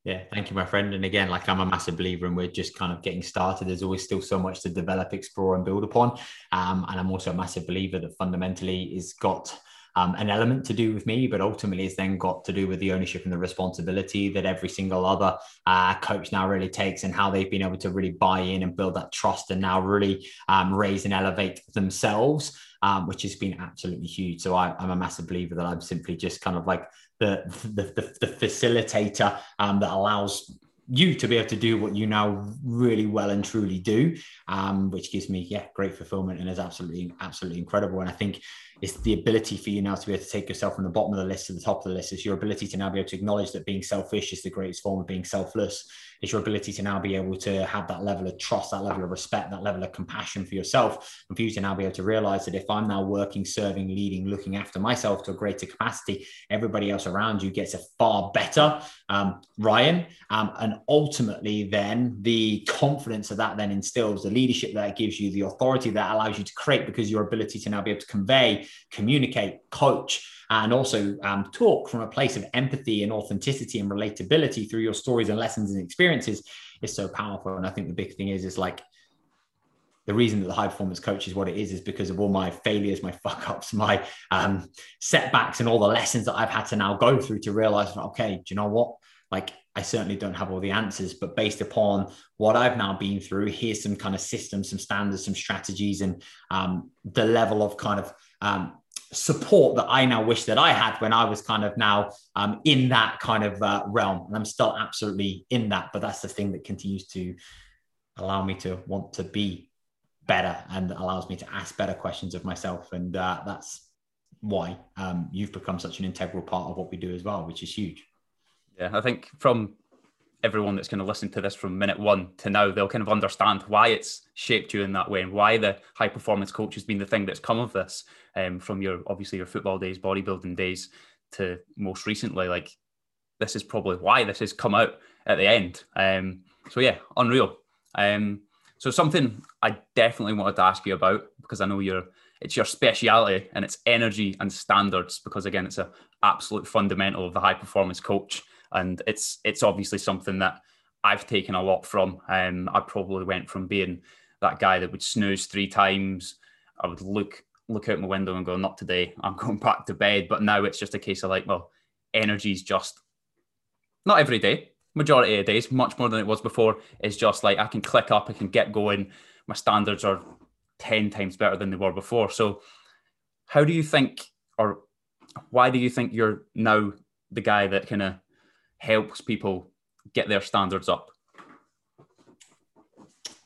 Yeah, thank you, my friend. And again, like I'm a massive believer, and we're just kind of getting started. There's always still so much to develop, explore, and build upon. Um, and I'm also a massive believer that fundamentally is got um, an element to do with me, but ultimately it's then got to do with the ownership and the responsibility that every single other uh, coach now really takes and how they've been able to really buy in and build that trust and now really um, raise and elevate themselves um, which has been absolutely huge. So I, am a massive believer that I'm simply just kind of like the the, the, the facilitator um, that allows you to be able to do what you now really well and truly do, um, which gives me yeah great fulfillment and is absolutely absolutely incredible. And I think it's the ability for you now to be able to take yourself from the bottom of the list to the top of the list. Is your ability to now be able to acknowledge that being selfish is the greatest form of being selfless it's your ability to now be able to have that level of trust, that level of respect, that level of compassion for yourself, and for you to now be able to realize that if I'm now working, serving, leading, looking after myself to a greater capacity, everybody else around you gets a far better um, Ryan. Um, and ultimately, then the confidence that that then instills, the leadership that gives you, the authority that allows you to create because your ability to now be able to convey, communicate, coach and also um, talk from a place of empathy and authenticity and relatability through your stories and lessons and experiences is so powerful. And I think the big thing is, is like the reason that the high performance coach is what it is is because of all my failures, my [laughs] fuck ups, my um, setbacks, and all the lessons that I've had to now go through to realize, okay, do you know what? Like, I certainly don't have all the answers, but based upon what I've now been through, here's some kind of systems, some standards, some strategies, and um, the level of kind of um, support that I now wish that I had when I was kind of now um, in that kind of uh, realm. And I'm still absolutely in that, but that's the thing that continues to allow me to want to be better and allows me to ask better questions of myself. And uh, that's why um, you've become such an integral part of what we do as well, which is huge. Yeah, I think from everyone that's going to listen to this from minute one to now, they'll kind of understand why it's shaped you in that way and why the high performance coach has been the thing that's come of this um, from your obviously your football days, bodybuilding days to most recently. Like this is probably why this has come out at the end. Um, so yeah, unreal. Um, so something I definitely wanted to ask you about because I know you're it's your speciality and it's energy and standards because again it's a absolute fundamental of the high performance coach and it's it's obviously something that I've taken a lot from. Um, I probably went from being that guy that would snooze three times. I would look look out my window and go, "Not today. I'm [laughs] going back to bed." But now it's just a case of like, well, energy is just not every day. Majority of days, much more than it was before, is just like I can click up, I can get going. My standards are ten times better than they were before. So, how do you think, or why do you think you're now the guy that kind of helps people get their standards up?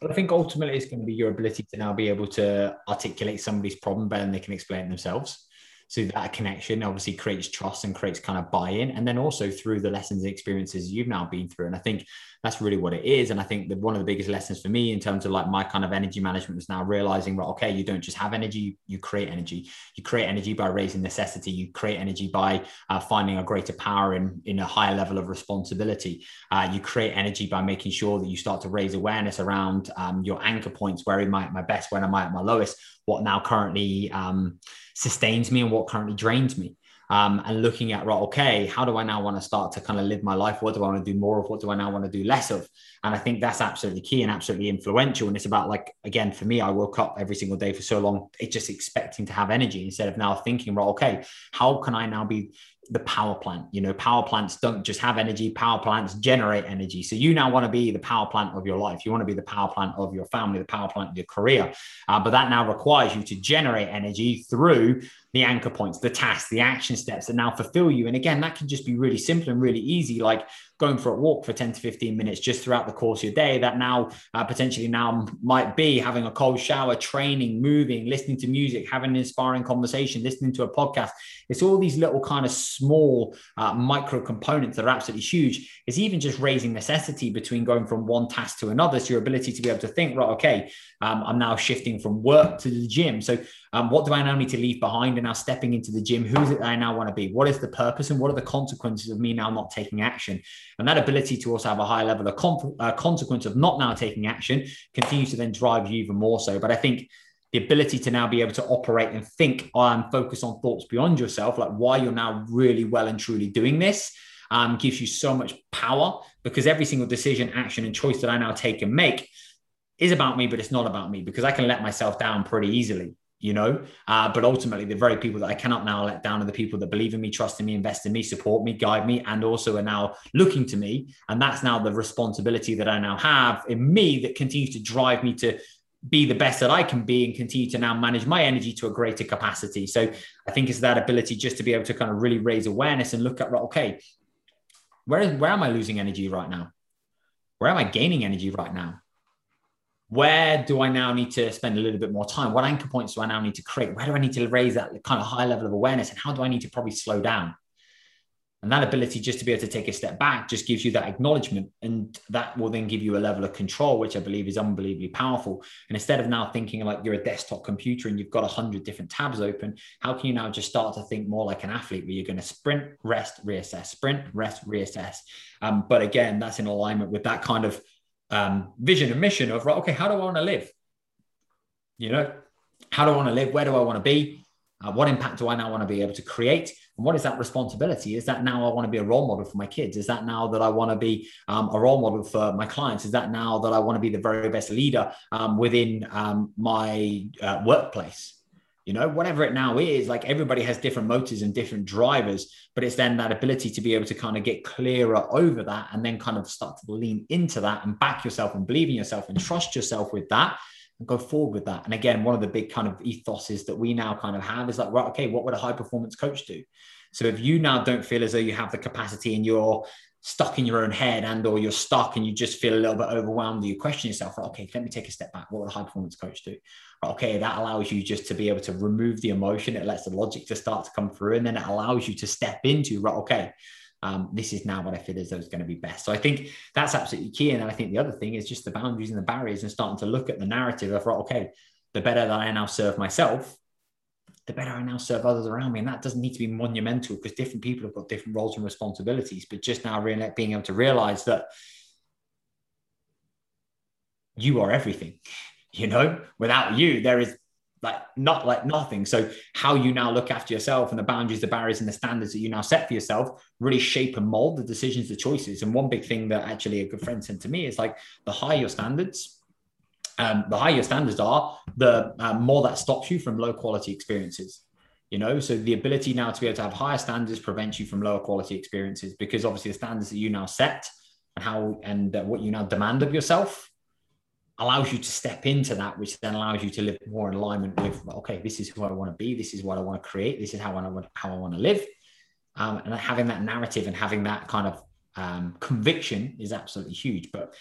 But I think ultimately it's going to be your ability to now be able to articulate somebody's problem better than they can explain it themselves. So that connection obviously creates trust and creates kind of buy-in, and then also through the lessons and experiences you've now been through. And I think that's really what it is. And I think that one of the biggest lessons for me in terms of like my kind of energy management was now realizing, right, okay, you don't just have energy, you create energy. You create energy by raising necessity. You create energy by uh, finding a greater power in in a higher level of responsibility. Uh, you create energy by making sure that you start to raise awareness around um, your anchor points. Where am I at my best? When am I at my lowest? What now currently um, sustains me and what currently drains me. Um, and looking at right, okay, how do I now want to start to kind of live my life? What do I want to do more of? What do I now want to do less of? And I think that's absolutely key and absolutely influential. And it's about like again for me, I woke up every single day for so long, it's just expecting to have energy instead of now thinking, right, okay, how can I now be the power plant. You know, power plants don't just have energy, power plants generate energy. So you now want to be the power plant of your life. You want to be the power plant of your family, the power plant of your career. Uh, but that now requires you to generate energy through the anchor points, the tasks, the action steps that now fulfill you. And again, that can just be really simple and really easy, like going for a walk for 10 to 15 minutes just throughout the course of your day. That now uh, potentially now might be having a cold shower, training, moving, listening to music, having an inspiring conversation, listening to a podcast. It's all these little kind of small uh, micro components that are absolutely huge. It's even just raising necessity between going from one task to another. So your ability to be able to think, right, okay, um, I'm now shifting from work to the gym. So um, what do I now need to leave behind? And now stepping into the gym, who is it I now want to be? What is the purpose and what are the consequences of me now not taking action? And that ability to also have a high level of comp- uh, consequence of not now taking action continues to then drive you even more so. But I think the ability to now be able to operate and think and focus on thoughts beyond yourself, like why you're now really well and truly doing this, um, gives you so much power because every single decision, action, and choice that I now take and make is about me, but it's not about me because I can let myself down pretty easily you know. Uh, but ultimately, the very people that I cannot now let down are the people that believe in me, trust in me, invest in me, support me, guide me, and also are now looking to me. And that's now the responsibility that I now have in me that continues to drive me to be the best that I can be and continue to now manage my energy to a greater capacity. So I think it's that ability just to be able to kind of really raise awareness and look at, right, okay, where, where am I losing energy right now? Where am I gaining energy right now? Where do I now need to spend a little bit more time? What anchor points do I now need to create? Where do I need to raise that kind of high level of awareness? And how do I need to probably slow down? And that ability just to be able to take a step back just gives you that acknowledgement. And that will then give you a level of control, which I believe is unbelievably powerful. And instead of now thinking like you're a desktop computer and you've got a hundred different tabs open, how can you now just start to think more like an athlete where you're going to sprint, rest, reassess, sprint, rest, reassess. Um, but again, that's in alignment with that kind of um, vision and mission of right, okay, how do I want to live? You know, how do I want to live? Where do I want to be? Uh, what impact do I now want to be able to create? And what is that responsibility? Is that now I want to be a role model for my kids? Is that now that I want to be um, a role model for my clients? Is that now that I want to be the very best leader um, within um, my uh, workplace? You know whatever it now is like everybody has different motives and different drivers but it's then that ability to be able to kind of get clearer over that and then kind of start to lean into that and back yourself and believe in yourself and trust yourself with that and go forward with that. And again one of the big kind of ethoses that we now kind of have is like right okay what would a high performance coach do? So if you now don't feel as though you have the capacity and you're stuck in your own head and or you're stuck and you just feel a little bit overwhelmed you question yourself okay let me take a step back. What would a high performance coach do okay that allows you just to be able to remove the emotion it lets the logic to start to come through and then it allows you to step into right okay um, this is now what I feel as though is going to be best. So I think that's absolutely key. And I think the other thing is just the boundaries and the barriers and starting to look at the narrative of, right, okay, the better that I now serve myself, the better I now serve others around me. And that doesn't need to be monumental because different people have got different roles and responsibilities. But just now really being able to realize that you are everything, you know, without you, there is like not like nothing. So how you now look after yourself and the boundaries, the barriers, and the standards that you now set for yourself really shape and mold the decisions, the choices. And one big thing that actually a good friend said to me is like the higher your standards, um, the higher your standards are, the uh, more that stops you from low quality experiences. You know, so the ability now to be able to have higher standards prevents you from lower quality experiences because obviously the standards that you now set and how and uh, what you now demand of yourself allows you to step into that, which then allows you to live more in alignment with, okay, this is who I want to be, this is what I want to create, this is how I want how I want to live, um, and having that narrative and having that kind of um, conviction is absolutely huge. But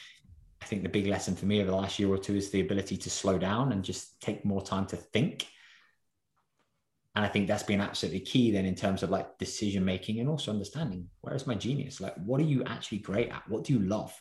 I think the big lesson for me over the last year or two is the ability to slow down and just take more time to think. And I think that's been absolutely key then in terms of like decision making and also understanding where is my genius? Like, what are you actually great at? What do you love?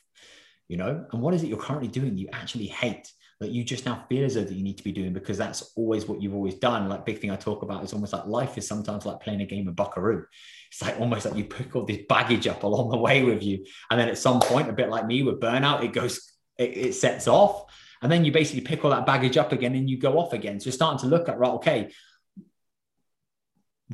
You know, and what is it you're currently doing you actually hate? that you just now feel as though that you need to be doing because that's always what you've always done. Like big thing I talk about is almost like life is sometimes like playing a game of buckaroo. It's like almost like you pick all this baggage up along the way with you. And then at some point, a bit like me with burnout, it goes, it, it sets off. And then you basically pick all that baggage up again and you go off again. So you're starting to look at, right, okay,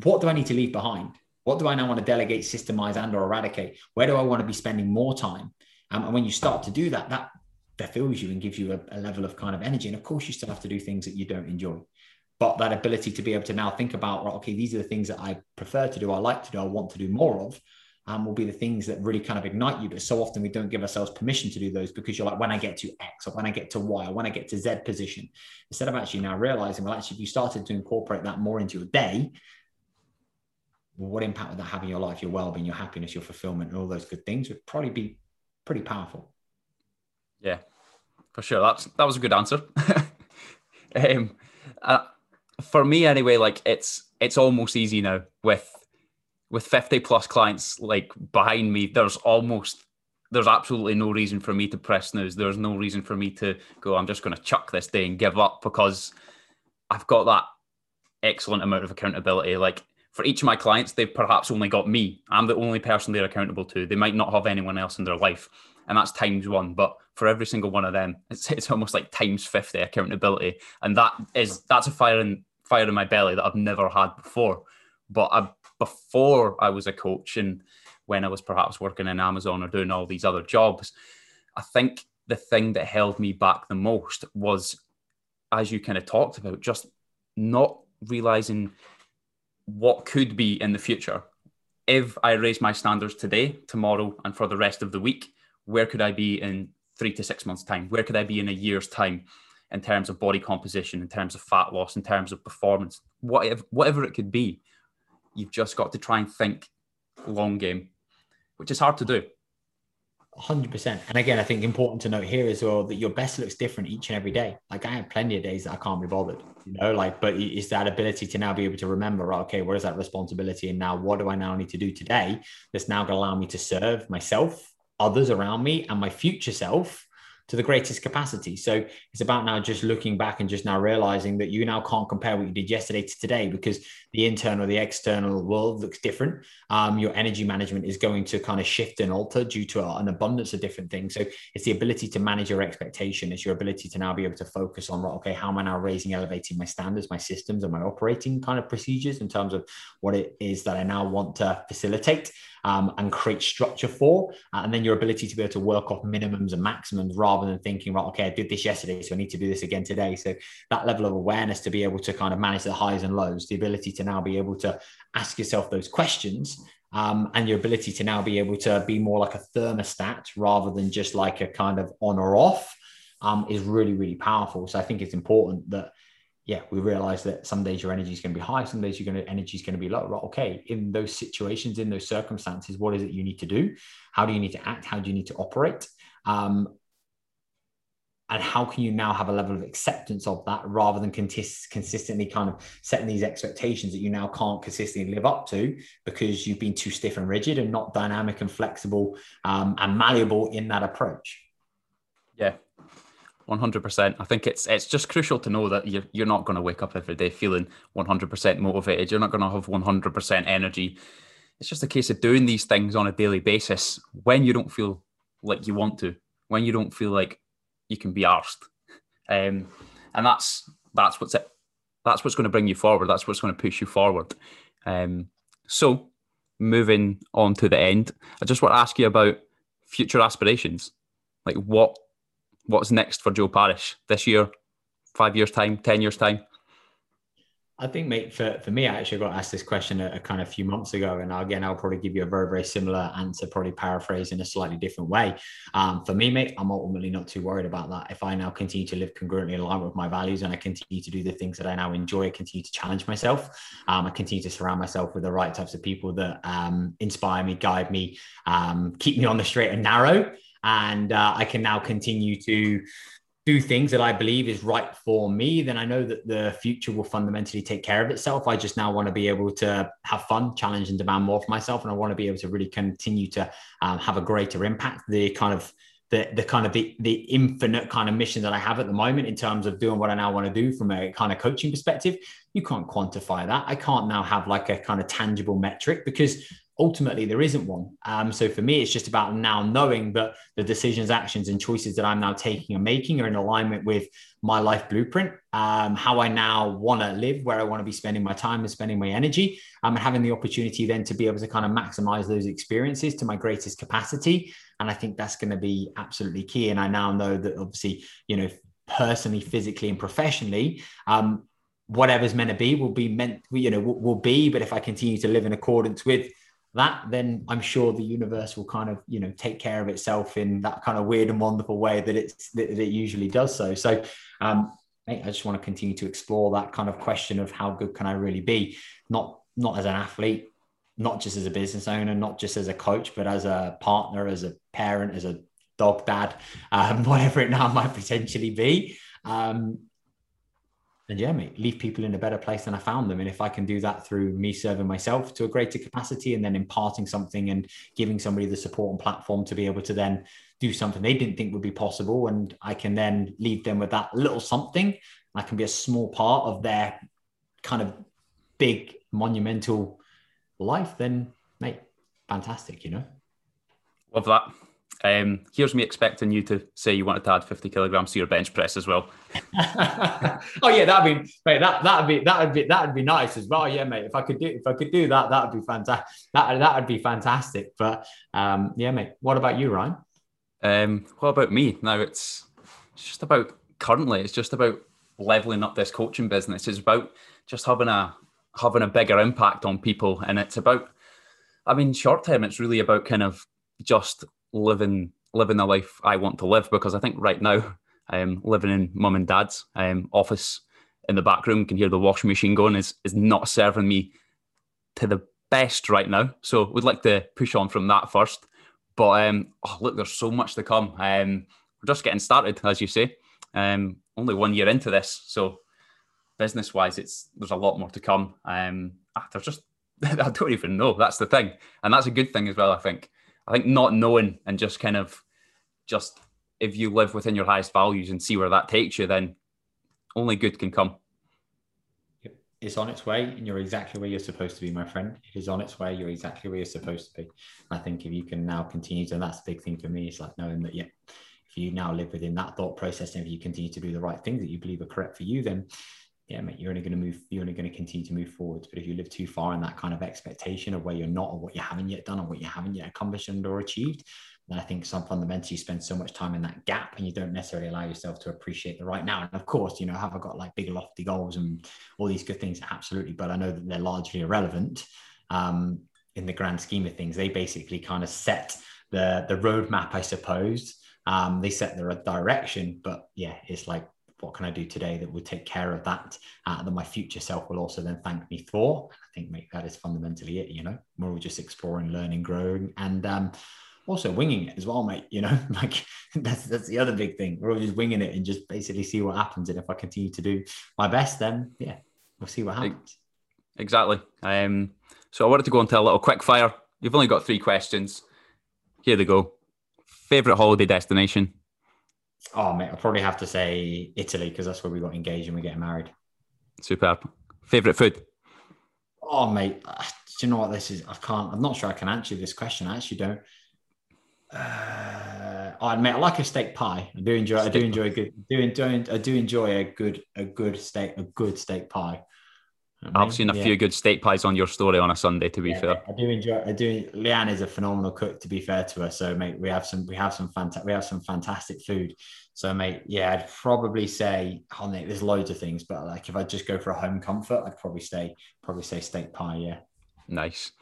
what do I need to leave behind? What do I now want to delegate, systemize, and or eradicate? Where do I want to be spending more time? Um, and when you start to do that, that fulfills you and gives you a, a level of kind of energy. And of course, you still have to do things that you don't enjoy. But that ability to be able to now think about, right, okay, these are the things that I prefer to do, I like to do, I want to do more of, um, will be the things that really kind of ignite you. But so often we don't give ourselves permission to do those because you're like, when I get to X or when I get to Y or when I get to Z position, instead of actually now realizing, well, actually, if you started to incorporate that more into your day, well, what impact would that have in your life, your well-being, your happiness, your fulfillment, and all those good things would probably be pretty powerful. Yeah, for sure. That's that was a good answer. [laughs] um, uh, for me anyway, like it's it's almost easy now with with 50 plus clients like behind me. There's almost there's absolutely no reason for me to press snooze. There's no reason for me to go. I'm just going to chuck this day and give up because I've got that excellent amount of accountability. Like for each of my clients, they've perhaps only got me. I'm the only person they're accountable to. They might not have anyone else in their life and that's times one. But for every single one of them, [laughs] it's, it's almost like times 50 accountability. And that is, that's a fire in, fire in my belly that I've never had before. But I, before I was a coach and when I was perhaps working in Amazon or doing all these other jobs, I think the thing that held me back the most was, as you kind of talked about, just not realizing what could be in the future. If I raise my standards today, tomorrow, and for the rest of the week, where could I be in three to six months' time? Where could I be in a year's time in terms of body composition, in terms of fat loss, in terms of performance, whatever, whatever it could be? You've just got to try and think long game, which is hard to do. 100%. And again, I think important to note here as well that your best looks different each and every day. Like I have plenty of days that I can't be bothered, you know, like, but it's that ability to now be able to remember, okay, where is that responsibility? And now what do I now need to do today that's now going to allow me to serve myself others around me and my future self to the greatest capacity. So it's about now just looking back and just now realizing that you now can't compare what you did yesterday to today because the internal, the external world looks different. Um, your energy management is going to kind of shift and alter due to an abundance of different things. So it's the ability to manage your expectation. It's your ability to now be able to focus on, okay, how am I now raising, elevating my standards, my systems, and my operating kind of procedures in terms of what it is that I now want to facilitate um, and create structure for. Uh, and then your ability to be able to work off minimums and maximums rather than thinking, right, okay, I did this yesterday, so I need to do this again today. So that level of awareness to be able to kind of manage the highs and lows, the ability to now be able to ask yourself those questions um, and your ability to now be able to be more like a thermostat rather than just like a kind of on or off um, is really, really powerful. So I think it's important that yeah, we realize that some days your energy is going to be high, some days your energy is going to be low. Right? Okay, in those situations, in those circumstances, what is it you need to do? How do you need to act? How do you need to operate? Um, and how can you now have a level of acceptance of that rather than consist- consistently kind of setting these expectations that you now can't consistently live up to because you've been too stiff and rigid and not dynamic and flexible um, and malleable in that approach? Yeah, one hundred percent. I think it's it's just crucial to know that you're you're not going to wake up every day feeling one hundred percent motivated. You're not going to have one hundred percent energy. It's just a case of doing these things on a daily basis when you don't feel like you want to, when you don't feel like you can be arsed, um, and that's that's what's it. That's what's going to bring you forward. That's what's going to push you forward. Um, so, moving on to the end, I just want to ask you about future aspirations. Like, what what's next for Joe Parish this year, five years time, ten years time? I think, mate, for, for me, I actually got asked this question a, a, kind of few months ago. And again, I'll probably give you a very, very similar answer, probably paraphrase in a slightly different way. Um, for me, mate, I'm ultimately not too worried about that. If I now continue to live congruently in line with my values and I continue to do the things that I now enjoy, I continue to challenge myself. Um, I continue to surround myself with the right types of people that um, inspire me, guide me, um, keep me on the straight and narrow and uh, I can now continue to do things that I believe is right for me, then I know that the future will fundamentally take care of itself. I just now want to be able to have fun, challenge, and demand more for myself, and I want to be able to really continue to um, have a greater impact. The kind of the the kind of the, the infinite kind of mission that I have at the moment in terms of doing what I now want to do from a kind of coaching perspective, you can't quantify that. I can't now have like a kind of tangible metric because ultimately there isn't one. Um, so for me, it's just about now knowing that the decisions, actions, and choices that I'm now taking and making are in alignment with my life blueprint, um, how I now want to live, where I want to be spending my time and spending my energy, um, and having the opportunity then to be able to kind of maximize those experiences to my greatest capacity. And I think that's going to be absolutely key. And I now know that obviously, you know, personally, physically, and professionally, um, whatever's meant to be will be meant, you know, will, will be. But if I continue to live in accordance with that, then I'm sure the universe will kind of, you know, take care of itself in that kind of weird and wonderful way that it's that it usually does so. So, um, I just want to continue to explore that kind of question of how good can I really be, not not as an athlete, not just as a business owner, not just as a coach, but as a partner, as a parent, as a dog dad, um, [laughs] whatever it now might potentially be. Um, and yeah, mate, leave people in a better place than I found them. And if I can do that through me serving myself to a greater capacity and then imparting something and giving somebody the support and platform to be able to then do something they didn't think would be possible, and I can then leave them with that little something, I can be a small part of their kind of big monumental life, then mate, fantastic, you know. Love that. Um, here's me expecting you to say you wanted to add 50 kilograms to your bench press as well. [laughs] oh yeah, that'd be mate, that that'd be that'd be that'd be nice as well. Yeah, mate. If I could do if I could do that, that'd be fantastic. That that'd be fantastic. But um, yeah, mate. What about you, Ryan? Um, what about me? Now it's it's just about currently. It's just about leveling up this coaching business. It's about just having a having a bigger impact on people, and it's about. I mean, short term, it's really about kind of just living living the life I want to live because I think right now I'm [laughs] living in mum and dad's um, office in the back room, can hear the washing machine going is is not serving me to the best right now. So we'd like to push on from that first. But um, oh, look, there's so much to come. Um, we're just getting started, as you say. Um, only one year into this, so business wise, it's there's a lot more to come. Um, ah, there's just [laughs] I don't even know. That's the thing, and that's a good thing as well. I think. I think not knowing and just kind of just if you live within your highest values and see where that takes you, then only good can come. It's on its way, and you're exactly where you're supposed to be, my friend. It is on its way. You're exactly where you're supposed to be. I think if you can now continue to, and that's the big thing for me, it's like knowing that, yeah, if you now live within that thought process and if you continue to do the right things that you believe are correct for you, then yeah, mate, you're only going to move, you're only going to continue to move forwards. But if you live too far in that kind of expectation of where you're not or what you haven't yet done or what you haven't yet accomplished or achieved, then I think some fundamentally you spend so much time in that gap and you don't necessarily allow yourself to appreciate the right now. And of course, you know, have I got like big lofty goals and all these good things? Absolutely. But I know that they're largely irrelevant um, in the grand scheme of things. They basically kind of set the the roadmap, I suppose. Um, they set the direction, but yeah, it's like what can I do today that would take care of that uh, that my future self will also then thank me for. I think mate, that is fundamentally it. You know, we're all just exploring, learning, growing, and um, also winging it as well, mate. You know, [laughs] like that's that's the other big thing. We're all just winging it and just basically see what happens. And if I continue to do my best, then yeah, we'll see what happens. Exactly. Um, so I wanted to go into a little quick fire. You've only got three questions. Here they go. Favorite holiday destination? Oh, mate, I'll probably have to say Italy because that's where we got engaged and we're getting married. Superb. Favorite food? Oh, mate, uh, do you know what this is? I can't. I'm not sure I can answer this question. I actually don't. Uh, I admit I like a steak pie. I do enjoy. Steak I do enjoy a good. Do enjoy. I do enjoy a good a good steak a good steak pie. I've seen a yeah. few good steak pies on your story on a Sunday. To be yeah, fair, I do enjoy. I do. Leanne is a phenomenal cook. To be fair to her, so mate, we have some. We have some fantastic. We have some fantastic food. So mate, yeah, I'd probably say. Oh mate, there's loads of things, but like if I just go for a home comfort, I'd probably say probably say steak pie. Yeah. Nice.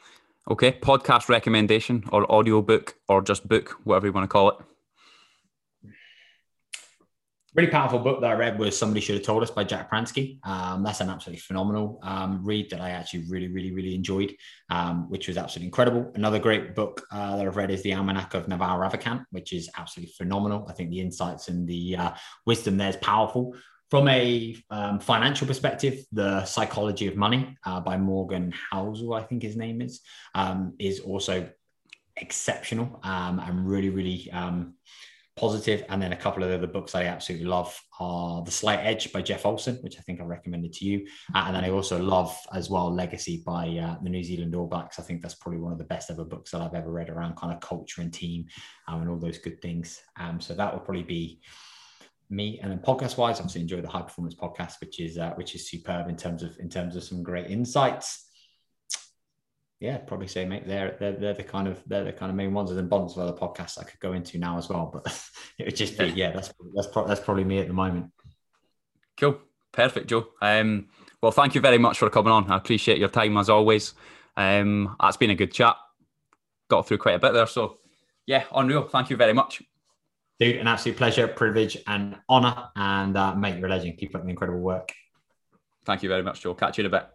Okay, podcast recommendation or audio book or just book, whatever you want to call it. Really powerful book that I read was Somebody Should Have Told Us by Jack Pransky. Um, that's an absolutely phenomenal um, read that I actually really, really, really enjoyed, um, which was absolutely incredible. Another great book uh, that I've read is The Almanac of Naval Ravikant, which is absolutely phenomenal. I think the insights and the uh, wisdom there is powerful. From a um, financial perspective, The Psychology of Money uh, by Morgan Housel, I think his name is, um, is also exceptional um, and really, really positive. And then a couple of other books I absolutely love are The Slight Edge by Jeff Olson, which I think I recommended to you. Uh, and then I also love as well Legacy by uh, the New Zealand All Blacks. I think that's probably one of the best ever books that I've ever read around kind of culture and team um, and all those good things. Um, so that will probably be me and then podcast wise obviously enjoy the high performance podcast which is uh, which is superb in terms of in terms of some great insights yeah, probably say mate, they're, they're they're the kind of they're the kind of main ones. And then of other podcasts I could go into now as well, but [laughs] it would just be yeah, that's that's pro- that's probably me at the moment. Cool, perfect, Joe. Um, well, thank you very much for coming on. I appreciate your time as always. Um, that's been a good chat. Got through quite a bit there, so yeah, unreal. Thank you very much. Dude, an absolute pleasure, privilege, and honor. And uh, mate, you're a legend. Keep up the incredible work. Thank you very much, Joe. Catch you in a bit.